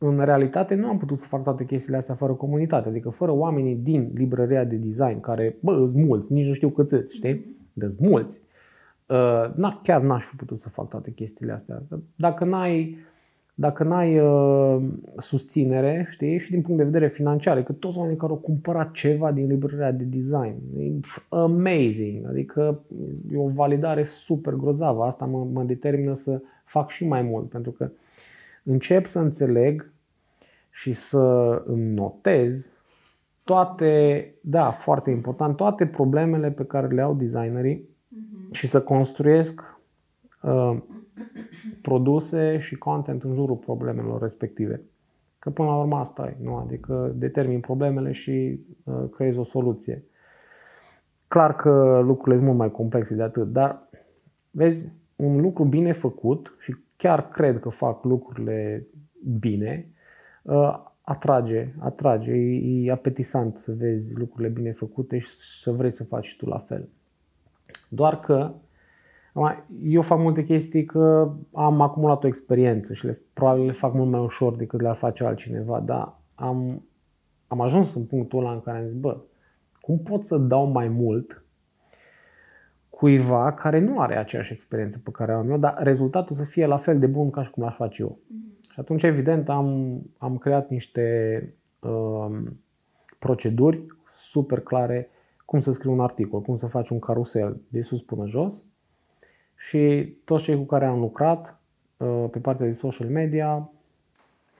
în realitate nu am putut să fac toate chestiile astea fără comunitate, adică fără oamenii din librăria de design, care, bă, sunt mulți, nici nu știu câți îți, știi? Deci mulți. Uh, na, chiar n-aș fi putut să fac toate chestiile astea. Dacă n-ai, dacă n-ai uh, susținere, știi, și din punct de vedere financiar, că toți oamenii care au cumpărat ceva din librăria de design, e amazing, adică e o validare super grozavă. Asta mă, mă determină să fac și mai mult, pentru că încep să înțeleg și să îmi notez toate, da, foarte important, toate problemele pe care le au designerii uh-huh. și să construiesc uh, produse și content în jurul problemelor respective. Că până la urmă asta e, nu? Adică determin problemele și uh, creezi o soluție. Clar că lucrurile sunt mult mai complexe de atât, dar vezi, un lucru bine făcut și chiar cred că fac lucrurile bine, uh, atrage, atrage, e, e apetisant să vezi lucrurile bine făcute și să vrei să faci și tu la fel. Doar că eu fac multe chestii că am acumulat o experiență și le, probabil le fac mult mai ușor decât le-ar face altcineva, dar am, am ajuns în punctul ăla în care am zis, bă, cum pot să dau mai mult cuiva care nu are aceeași experiență pe care am eu, dar rezultatul să fie la fel de bun ca și cum l-aș face eu. Mm-hmm. Și atunci, evident, am, am creat niște um, proceduri super clare cum să scriu un articol, cum să faci un carusel de sus până jos și toți cei cu care am lucrat uh, pe partea de social media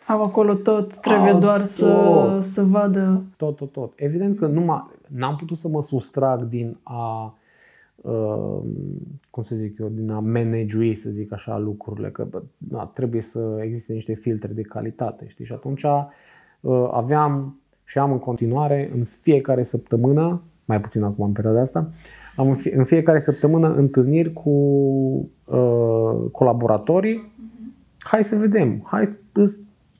au acolo tot, trebuie doar tot, să, să vadă. Tot, tot, tot. Evident că numai, n-am putut să mă sustrag din a uh, cum să zic eu, din a managui, să zic așa, lucrurile, că da, trebuie să existe niște filtre de calitate, știi? Și atunci uh, aveam și am în continuare în fiecare săptămână, mai puțin acum în perioada asta, am în, fie, în fiecare săptămână întâlniri cu uh, colaboratorii. Hai să vedem, hai,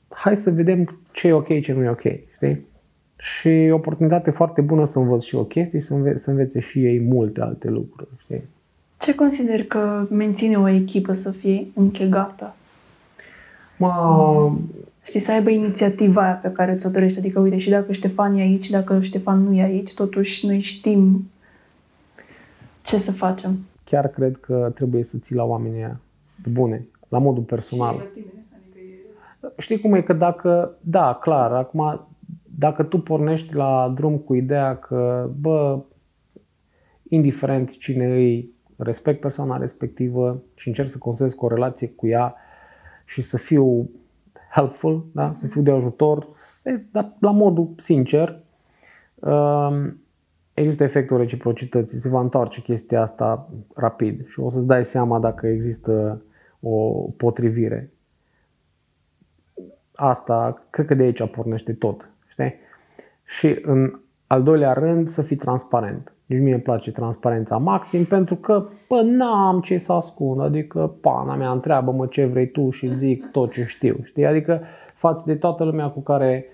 hai să vedem ce e ok, ce nu e ok, știi? Și o oportunitate foarte bună să învăț și o chestie și să, înve- să învețe și ei multe alte lucruri, știi? Ce consider că menține o echipă să fie închegată? Mă, Știi, să aibă inițiativa aia pe care ți-o dorești. Adică, uite, și dacă Ștefan e aici, dacă Ștefan nu e aici, totuși noi știm ce să facem. chiar cred că trebuie să ții la oamenii aia bune, la modul personal. Știi cum e că dacă, da, clar, acum dacă tu pornești la drum cu ideea că, bă, indiferent cine îi, respect persoana respectivă și încerc să construiesc o relație cu ea și să fiu helpful, da? să fiu de ajutor, să- dar la modul sincer, um, există efectul reciprocității, se va întoarce chestia asta rapid și o să-ți dai seama dacă există o potrivire. Asta, cred că de aici pornește tot, știi? Și în al doilea rând, să fii transparent. Nici mie îmi place transparența maxim pentru că, bă, n-am ce să ascund. Adică, pana mea, întreabă-mă ce vrei tu și zic tot ce știu. Știi? Adică, față de toată lumea cu care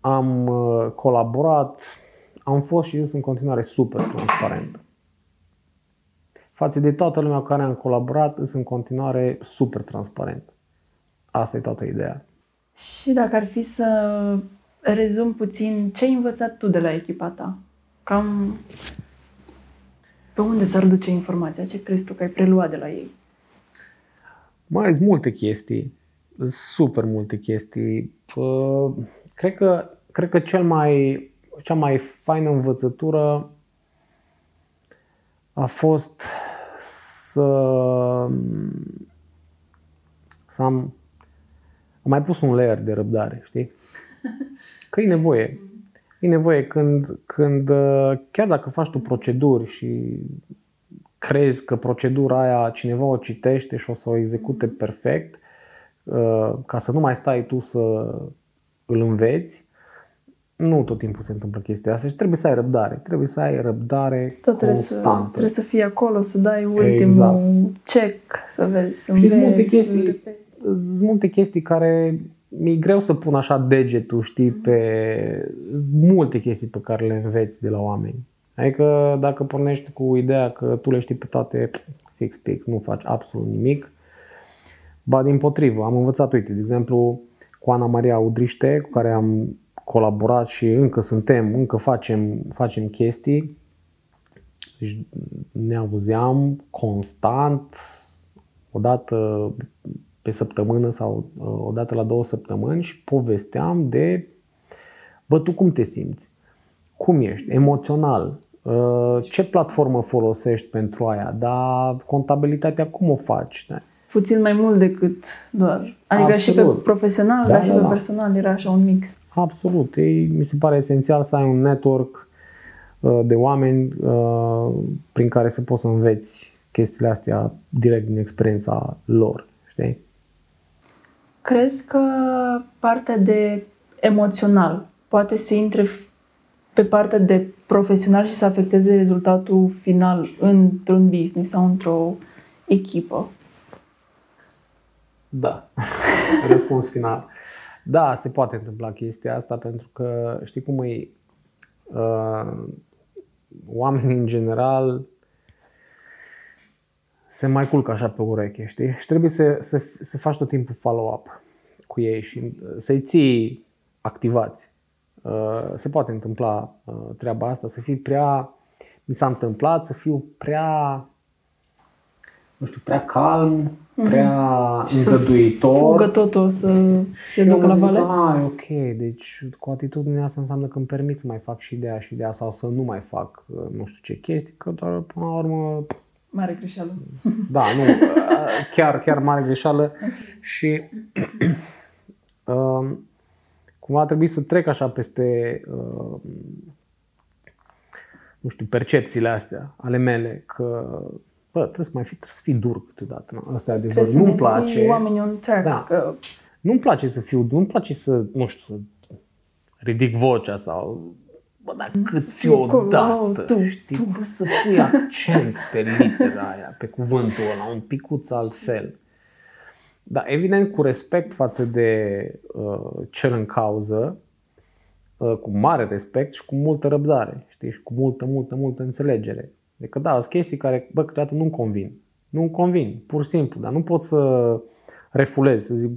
am uh, colaborat, am fost și eu sunt în continuare super transparent. Față de toată lumea cu care am colaborat, sunt în continuare super transparent. Asta e toată ideea. Și dacă ar fi să rezum puțin, ce ai învățat tu de la echipa ta? Cam pe unde s-ar duce informația? Ce crezi tu că ai preluat de la ei? Mai sunt multe chestii, super multe chestii. Uh, Cred că, cred că cel mai, cea mai faină învățătură a fost să, să am, am mai pus un layer de răbdare, știi? Că e nevoie. E nevoie când, când uh, chiar dacă faci tu proceduri și crezi că procedura aia cineva o citește și o să o execute perfect, uh, ca să nu mai stai tu să îl înveți, nu tot timpul se întâmplă chestia asta și trebuie să ai răbdare. Trebuie să ai răbdare Tot trebuie să, constantă. trebuie să fii acolo, să dai ultimul Exact. check, să vezi, să Și sunt multe înveți, să chestii, repeți. sunt multe chestii care mi-e greu să pun așa degetul, știi, pe multe chestii pe care le înveți de la oameni. Adică dacă pornești cu ideea că tu le știi pe toate fix pic, nu faci absolut nimic, ba din potrivă, am învățat, uite, de exemplu, cu Ana Maria Udriște, cu care am colaborat și încă suntem, încă facem, facem chestii, deci ne auzeam constant, o dată pe săptămână sau uh, o dată la două săptămâni și povesteam de, bă, tu cum te simți? Cum ești? Emoțional? Uh, Ce platformă folosești pentru aia? Dar contabilitatea cum o faci? Da? Puțin mai mult decât doar. Adică și pe Absolut. profesional, Da, dar și da, pe da. personal era așa un mix. Absolut. Ei, mi se pare esențial să ai un network uh, de oameni uh, prin care să poți să înveți chestiile astea direct din experiența lor. Știi? Crezi că partea de emoțional poate să intre pe partea de profesional și să afecteze rezultatul final într-un business sau într-o echipă? Da. Răspuns final. Da, se poate întâmpla chestia asta pentru că știi cum e uh, oamenii în general se mai culcă așa pe ureche, știi? Și trebuie să, să, să faci tot timpul follow-up cu ei și uh, să-i ții activați. Uh, se poate întâmpla uh, treaba asta, să fii prea, mi s-a întâmplat să fiu prea, nu știu, prea calm, prea Și să îngăduitor. Fugă totul să se Și ducă eu la zic, vale? "Ah, e ok, deci cu atitudinea asta înseamnă că îmi permit să mai fac și ideea și ideea sau să nu mai fac uh, nu știu ce chestii, că doar până la urmă, Mare greșeală. da, nu, uh, chiar, chiar mare greșeală și um, cumva a trebuit să trec așa peste, uh, nu știu, percepțiile astea ale mele, că bă, trebuie să mai fi, trebuie să fii dur câteodată. Nu? Asta e adevărat. Nu-mi place. oamenii un track, da. că... Nu-mi place să fiu, nu-mi place să, nu știu, să ridic vocea sau Bă, dar câteodată, tu, știi, tu. să pui accent pe litera aia, pe cuvântul ăla, un picuț altfel. Dar evident cu respect față de uh, cel în cauză, uh, cu mare respect și cu multă răbdare, știi, și cu multă, multă, multă înțelegere. Adică da, sunt chestii care, bă, câteodată nu-mi convin. Nu-mi convin, pur și simplu, dar nu pot să refulez, să zic,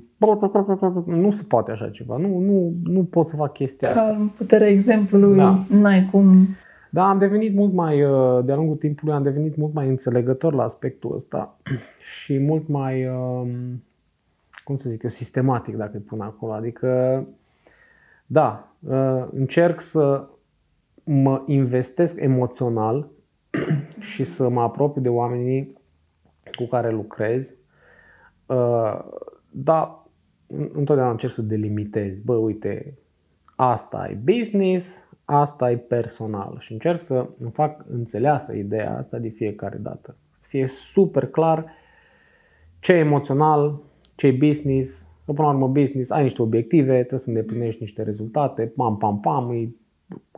nu se poate așa ceva, nu, nu, nu pot să fac chestia asta. Ca puterea exemplului, da. n-ai cum... Da, am devenit mult mai, uh, de-a lungul timpului, am devenit mult mai înțelegător la aspectul ăsta și mult mai, um, cum să zic eu, sistematic, dacă îi pun acolo. Adică, da, uh, încerc să mă investesc emoțional și să mă apropii de oamenii cu care lucrez Uh, dar întotdeauna încerc să delimitez. Bă, uite, asta e business, asta e personal. Și încerc să îmi fac înțeleasă ideea asta de fiecare dată. Să fie super clar ce e emoțional, ce e business. Că până la urmă business, ai niște obiective, trebuie să îndeplinești niște rezultate, pam, pam, pam, e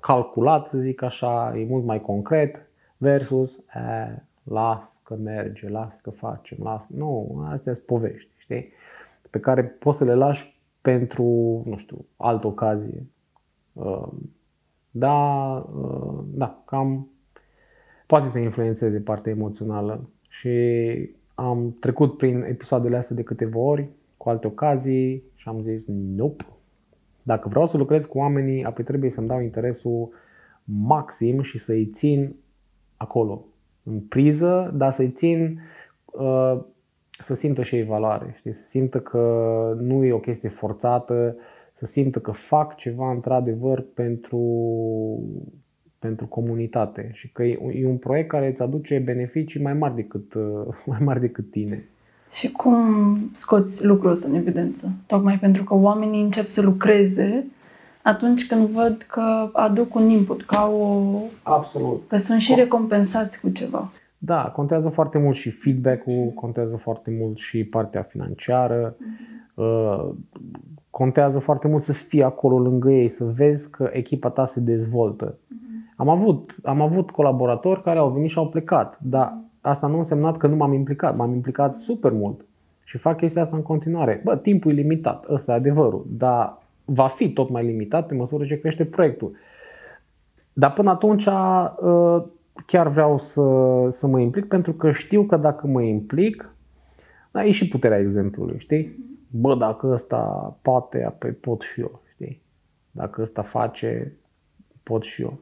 calculat, să zic așa, e mult mai concret, versus eh, las că merge, las că facem, las. Nu, astea sunt povești, știi? Pe care poți să le lași pentru, nu știu, altă ocazie. Um, da, uh, da, cam poate să influențeze partea emoțională și am trecut prin episoadele astea de câteva ori, cu alte ocazii și am zis, nope. Dacă vreau să lucrez cu oamenii, apoi trebuie să-mi dau interesul maxim și să-i țin acolo, în priză, dar să-i țin uh, să simtă și ei valoare, știi? să simtă că nu e o chestie forțată, să simtă că fac ceva într-adevăr pentru, pentru comunitate și că e un proiect care îți aduce beneficii mai mari decât, uh, mai mari decât tine. Și cum scoți lucrul ăsta în evidență? Tocmai pentru că oamenii încep să lucreze atunci când văd că aduc un input, ca o... Absolut. Că sunt și recompensați cu ceva. Da, contează foarte mult și feedback-ul, contează foarte mult și partea financiară, mm-hmm. contează foarte mult să fii acolo lângă ei, să vezi că echipa ta se dezvoltă. Mm-hmm. Am avut, am avut colaboratori care au venit și au plecat, dar asta nu a însemnat că nu m-am implicat, m-am implicat super mult și fac chestia asta în continuare. Bă, timpul e limitat, ăsta e adevărul, dar va fi tot mai limitat pe măsură ce crește proiectul. Dar până atunci uh, chiar vreau să, să mă implic pentru că știu că dacă mă implic, da, e și puterea exemplului, știi? Bă, dacă ăsta poate, apoi pot și eu, știi? Dacă ăsta face, pot și eu.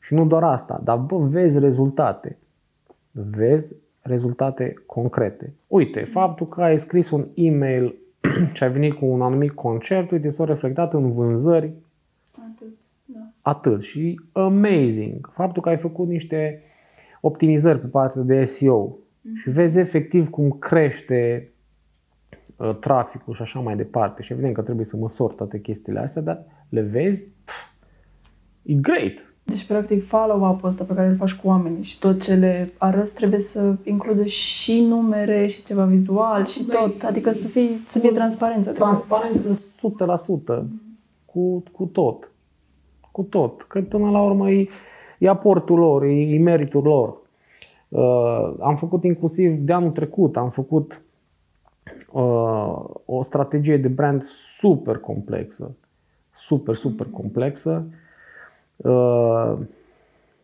Și nu doar asta, dar bă, vezi rezultate. Vezi rezultate concrete. Uite, faptul că ai scris un e-mail și ai venit cu un anumit concert, uite, s-a reflectat în vânzări. Atât, da. Atât. Și amazing. Faptul că ai făcut niște optimizări pe partea de SEO mm-hmm. și vezi efectiv cum crește uh, traficul și așa mai departe. Și evident că trebuie să măsori toate chestiile astea, dar le vezi, pf, e great. Deci, practic, follow-up-ul ăsta pe care îl faci cu oamenii și tot ce le arăți trebuie să includă și numere și ceva vizual și tot. Adică să fie, să fie transparență. Transparență 100%. Cu, cu tot. Cu tot. Că până la urmă e, e aportul lor, e, e meritul lor. Uh, am făcut inclusiv de anul trecut, am făcut uh, o strategie de brand super complexă. Super, super complexă Uh,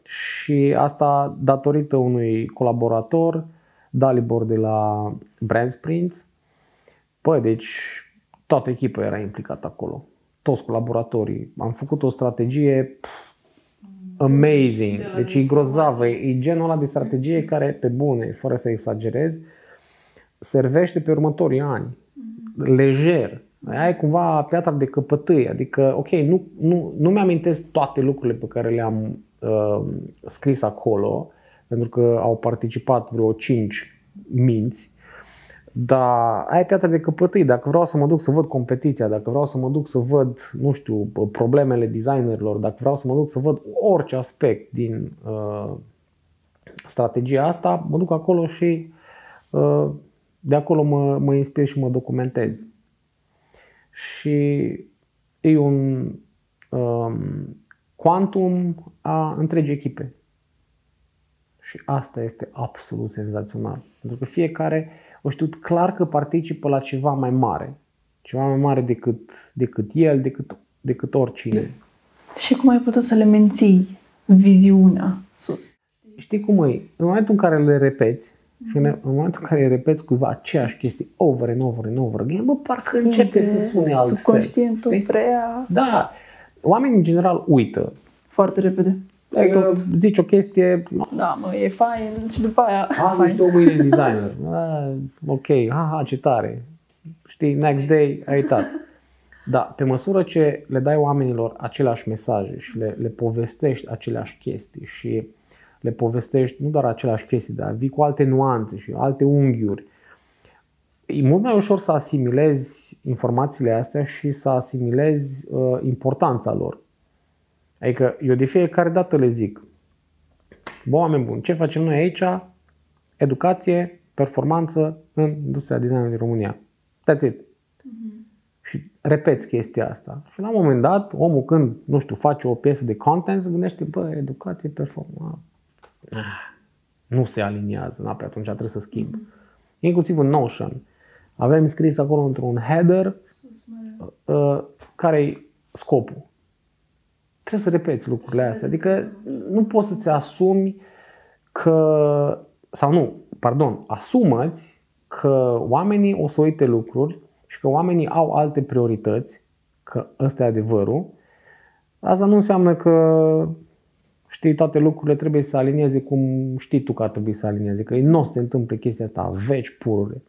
și asta datorită unui colaborator, Dalibor de la Brand Sprints. Păi, deci toată echipa era implicată acolo. Toți colaboratorii. Am făcut o strategie pf, amazing. Deci e grozavă. E genul ăla de strategie care, pe bune, fără să exagerez, servește pe următorii ani. Lejer. Aia e cumva piatra de căpătâi, adică, ok, nu, nu, nu mi-amintesc toate lucrurile pe care le-am uh, scris acolo, pentru că au participat vreo 5 minți, Dar ai piatra de căpătâi. Dacă vreau să mă duc să văd competiția, dacă vreau să mă duc să văd, nu știu, problemele designerilor, dacă vreau să mă duc să văd orice aspect din uh, strategia asta, mă duc acolo și uh, de acolo mă, mă inspir și mă documentez. Și e un um, quantum a întregii echipe. Și asta este absolut senzațional. Pentru că fiecare o știut clar că participă la ceva mai mare. Ceva mai mare decât, decât el, decât, decât oricine. Și cum ai putut să le menții viziunea sus? Știi cum e? În momentul în care le repeți, și în momentul în care repeți cuiva aceeași chestie over and over and over again, bă, parcă începe să sune altfel. Subconștientul Știi? prea Da. Oamenii în general uită. foarte repede. Adică zici o chestie, Da, mă, e fain și după aia... a, fain. ești o mâine designer. A, ok, ha, ha, ce tare. Știi, next day ai uitat. Da, pe măsură ce le dai oamenilor aceleași mesaje și le, le povestești aceleași chestii și le povestești nu doar aceleași chestii, dar vii cu alte nuanțe și alte unghiuri, e mult mai ușor să asimilezi informațiile astea și să asimilezi uh, importanța lor. Adică eu de fiecare dată le zic, bă, oameni buni, ce facem noi aici? Educație, performanță în industria designului din România. That's it. Și repeți chestia asta. Și la un moment dat, omul când, nu știu, face o piesă de content, se gândește, bă, educație, performanță. Ah, nu se aliniază, na, pe atunci trebuie să schimb. Inclusiv în Notion. Avem scris acolo într-un header uh, care e scopul. Trebuie să repeți lucrurile astea. Adică nu poți să-ți asumi că, sau nu, pardon, asumăți că oamenii o să uite lucruri și că oamenii au alte priorități, că ăsta e adevărul. Asta nu înseamnă că știi, toate lucrurile trebuie să alinieze cum știi tu că ar trebui să alinieze. Că nu o să se întâmple chestia asta veci purure.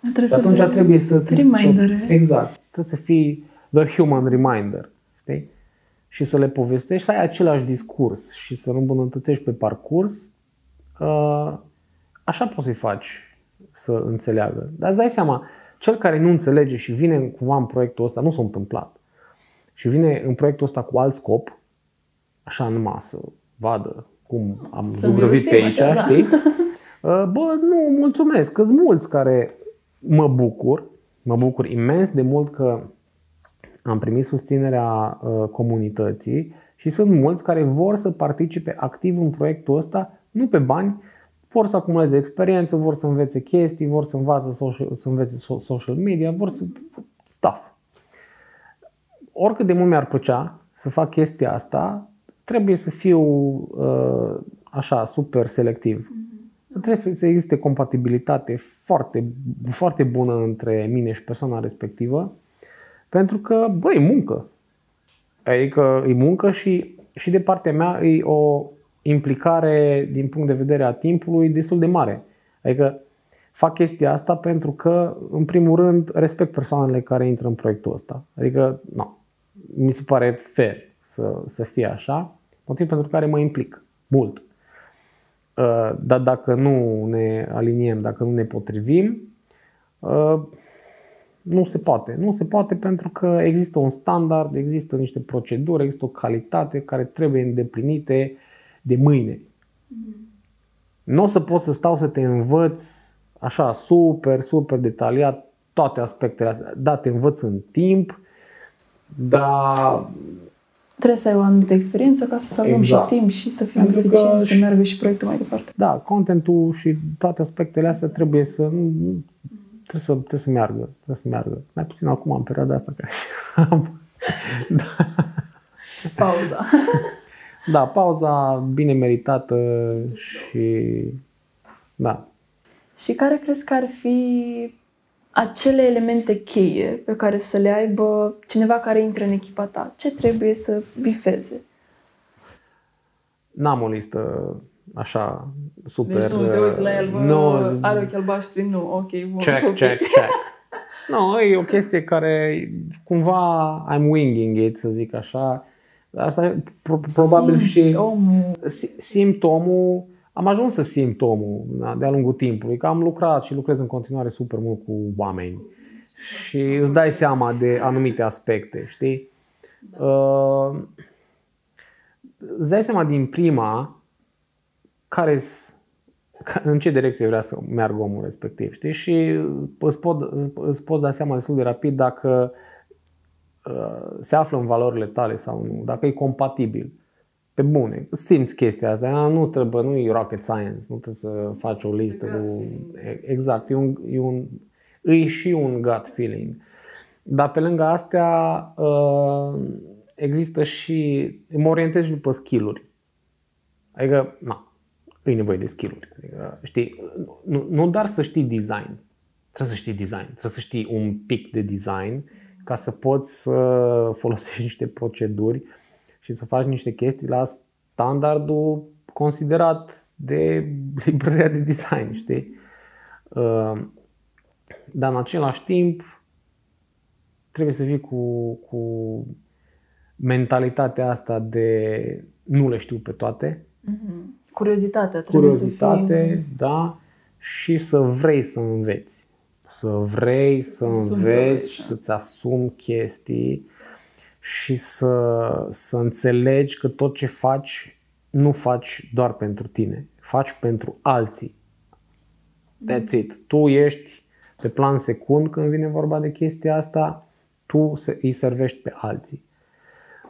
Trebuie Și atunci să trebuie să... trebuie să- Remindere. Exact. Trebuie să fii the human reminder. Știi? Și să le povestești, să ai același discurs și să îl îmbunătățești pe parcurs. Uh, Așa poți să-i faci să înțeleagă. Dar îți dai seama, cel care nu înțelege și vine cumva în proiectul ăsta, nu s-a întâmplat, și vine în proiectul ăsta cu alt scop, așa numai să vadă cum am Să zugrăvit pe mirosim aici, așa, da. știi? Uh, Bă, nu, mulțumesc, că sunt mulți care mă bucur, mă bucur imens de mult că am primit susținerea uh, comunității și sunt mulți care vor să participe activ în proiectul ăsta, nu pe bani, vor să acumuleze experiență, vor să învețe chestii, vor să învață social, să învețe so- social media, vor să stuff. Oricât de mult mi-ar plăcea să fac chestia asta, trebuie să fiu uh, așa super selectiv. Trebuie să existe compatibilitate foarte, foarte bună între mine și persoana respectivă, pentru că, băi, e muncă. Adică e muncă și, și de partea mea e o implicare din punct de vedere a timpului destul de mare. Adică fac chestia asta pentru că, în primul rând, respect persoanele care intră în proiectul ăsta. Adică, nu, mi se pare fair să, să fie așa, motiv pentru care mă implic mult. Uh, Dar dacă nu ne aliniem, dacă nu ne potrivim, uh, nu se poate. Nu se poate pentru că există un standard, există niște proceduri, există o calitate care trebuie îndeplinite de mâine. Nu o să pot să stau să te învăț așa super, super detaliat toate aspectele astea. Da, te învăț în timp, dar Trebuie să ai o anumită experiență ca să salvăm Exact. și timp și să fim Pentru că eficienți, să și- meargă și proiectul mai departe. da, contentul și toate aspectele astea trebuie să nu- trebuie să, trebuie să meargă, trebuie să meargă. Mai puțin acum în perioada asta care am Pauza. Da, pauza bine meritată și da. și care crezi că ar fi acele elemente cheie pe care să le aibă cineva care intră în echipa ta? Ce trebuie să bifeze? N-am o listă așa super... Deci nu te uiți la el, bă, nu, are ochi albaștri, nu, ok, bun. check, ok. check, check. Nu, e o chestie care cumva I'm winging it, să zic așa. Asta e pro- probabil Simți și omul. si- simt omul, am ajuns să simt omul da, de-a lungul timpului, că am lucrat și lucrez în continuare super mult cu oameni și îți dai seama de anumite aspecte, știi? Da. Uh, îți dai seama din prima care în ce direcție vrea să meargă omul respectiv, știi? Și îți, pot, îți poți da seama destul de rapid dacă uh, se află în valorile tale sau nu, dacă e compatibil. Pe bune, simți chestia asta, nu trebuie, nu e rocket science, nu trebuie să faci o listă cu... Exact, e, un, e, un, e și un gut feeling. Dar pe lângă astea uh, există și, mă orientez după skill-uri. Adică, na, e nevoie de skill-uri. Adică, știi, nu, nu doar să știi design, trebuie să știi design, trebuie să știi un pic de design ca să poți să folosești niște proceduri și să faci niște chestii la standardul considerat de librăria de design, știi? Uh, dar în același timp trebuie să fii cu, cu mentalitatea asta de nu le știu pe toate. Mm-hmm. Curiozitatea trebuie Curiozitate, să fie... da, și să vrei să înveți. Să vrei să, să înveți și să-ți asumi chestii și să, să înțelegi că tot ce faci nu faci doar pentru tine, faci pentru alții. That's it. Tu ești pe plan secund când vine vorba de chestia asta, tu îi servești pe alții.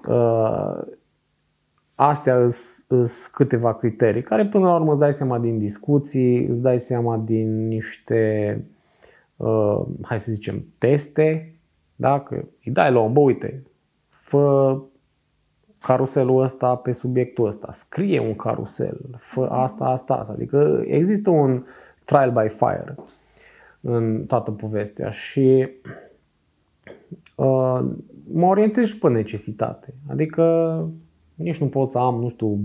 Uh, astea sunt câteva criterii care până la urmă îți dai seama din discuții, îți dai seama din niște, uh, hai să zicem, teste, da? că îi dai la om, bă, uite, fă caruselul ăsta pe subiectul ăsta, scrie un carusel, fă asta, asta, asta. Adică există un trial by fire în toată povestea și uh, mă orientez și pe necesitate. Adică nici nu pot să am, nu știu,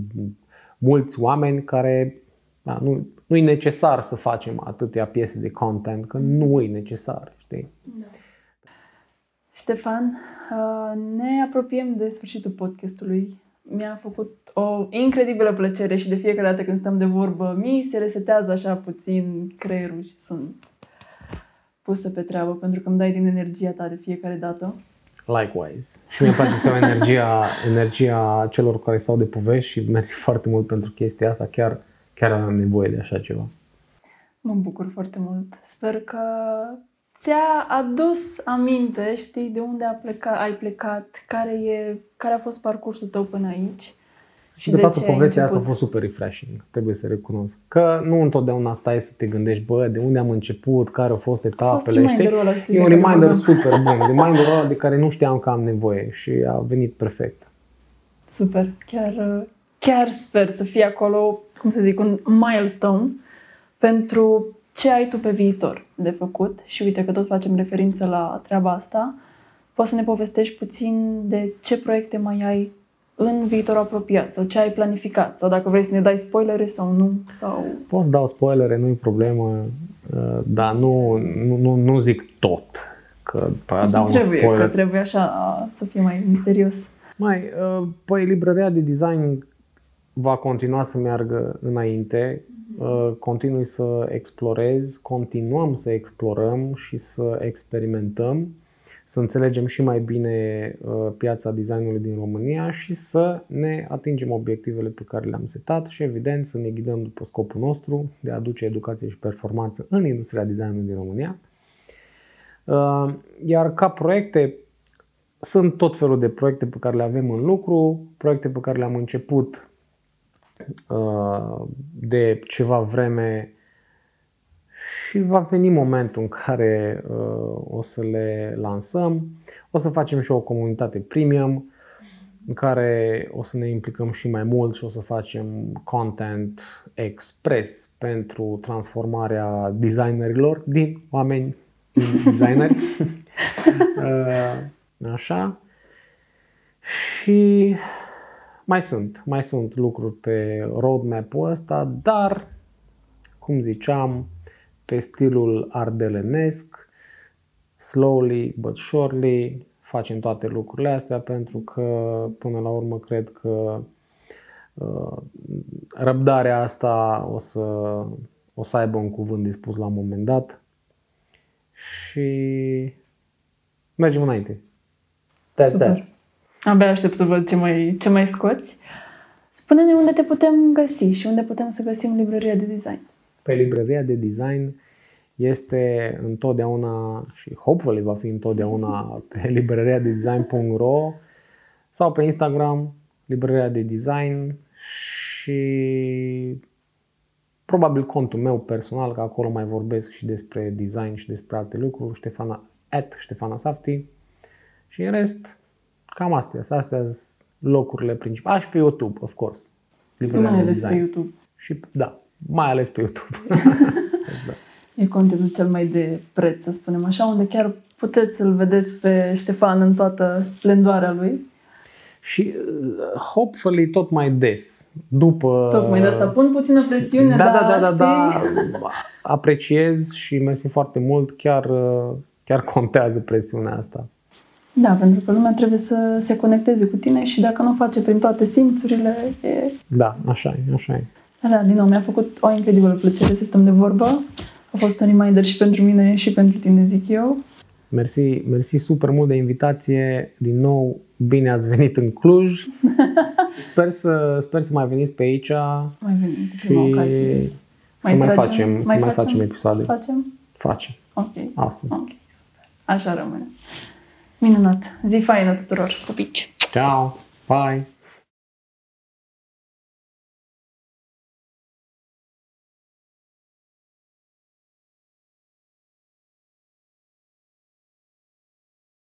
mulți oameni care da, nu, nu e necesar să facem atâtea piese de content, că nu e necesar, știi? Da. Ștefan, uh, ne apropiem de sfârșitul podcastului. Mi-a făcut o incredibilă plăcere și de fiecare dată când stăm de vorbă, mi se resetează așa puțin creierul și sunt pusă pe treabă pentru că îmi dai din energia ta de fiecare dată. Likewise. Și mi-e place să energia, energia celor care stau de povești și mersi foarte mult pentru chestia asta. Chiar, chiar am nevoie de așa ceva. Mă bucur foarte mult. Sper că ți-a adus aminte, știi, de unde a plecat, ai plecat, care, e, care a fost parcursul tău până aici. Și de, de toată povestea asta a fost super refreshing, trebuie să recunosc. Că nu întotdeauna stai să te gândești, bă, de unde am început, care au fost etapele, fost știi? Ăla, știi? E un reminder super bun, reminderul ăla de care nu știam că am nevoie și a venit perfect. Super, chiar, chiar sper să fie acolo, cum să zic, un milestone pentru ce ai tu pe viitor de făcut și uite că tot facem referință la treaba asta, poți să ne povestești puțin de ce proiecte mai ai în viitor apropiat sau ce ai planificat sau dacă vrei să ne dai spoilere sau nu. Sau... Poți dau spoilere, nu e problemă, uh, dar nu, nu, nu, nu zic tot. Că dau trebuie, un spoiler. că trebuie așa să fie mai misterios. Mai, uh, păi librăria de design va continua să meargă înainte, uh, continui să explorez, continuăm să explorăm și să experimentăm să înțelegem și mai bine uh, piața designului din România și să ne atingem obiectivele pe care le-am setat și evident să ne ghidăm după scopul nostru de a aduce educație și performanță în industria designului din România. Uh, iar ca proiecte, sunt tot felul de proiecte pe care le avem în lucru, proiecte pe care le-am început uh, de ceva vreme și va veni momentul în care uh, o să le lansăm. O să facem și o comunitate premium în care o să ne implicăm și mai mult și o să facem content expres pentru transformarea designerilor din oameni designeri. uh, așa. Și mai sunt, mai sunt lucruri pe roadmap-ul ăsta, dar, cum ziceam, pe stilul ardelenesc, slowly but surely, facem toate lucrurile astea pentru că până la urmă cred că uh, răbdarea asta o să, o să aibă un cuvânt dispus la un moment dat și mergem înainte. That's Super. that. Abia aștept să văd ce mai, ce mai scoți. Spune-ne unde te putem găsi și unde putem să găsim librăria de design. Pe librăria de design este întotdeauna și hopefully va fi întotdeauna pe librăria de design.ro sau pe Instagram librăria de design și probabil contul meu personal, că acolo mai vorbesc și despre design și despre alte lucruri, Ștefana, at Ștefana Safti și în rest cam astea, astea sunt locurile principale. Aș, și pe YouTube, of course. Librăria Mai de ales pe design. YouTube. Și, da, mai ales pe YouTube. exact. E contentul cel mai de preț, să spunem așa, unde chiar puteți să-l vedeți pe Ștefan în toată splendoarea lui. Și uh, hopefully tot mai des. După... Tocmai de asta pun puțină presiune, da, dar da, da, da, da, știi? apreciez și mersi foarte mult. Chiar, uh, chiar contează presiunea asta. Da, pentru că lumea trebuie să se conecteze cu tine și dacă nu o face prin toate simțurile, e... Da, așa e, așa e. Da, da, din nou, mi-a făcut o incredibilă plăcere să stăm de vorbă. A fost un reminder și pentru mine și pentru tine, zic eu. Mersi, mersi super mult de invitație. Din nou, bine ați venit în Cluj. Sper să, sper să mai veniți pe aici Mai venim cu și prima ocazie. să mai tragem? facem, să mai facem episoade. Facem? Facem. Ok. Awesome. Ok, super. Așa rămâne. Minunat. Zi faină tuturor. Pupici. Ciao. Bye.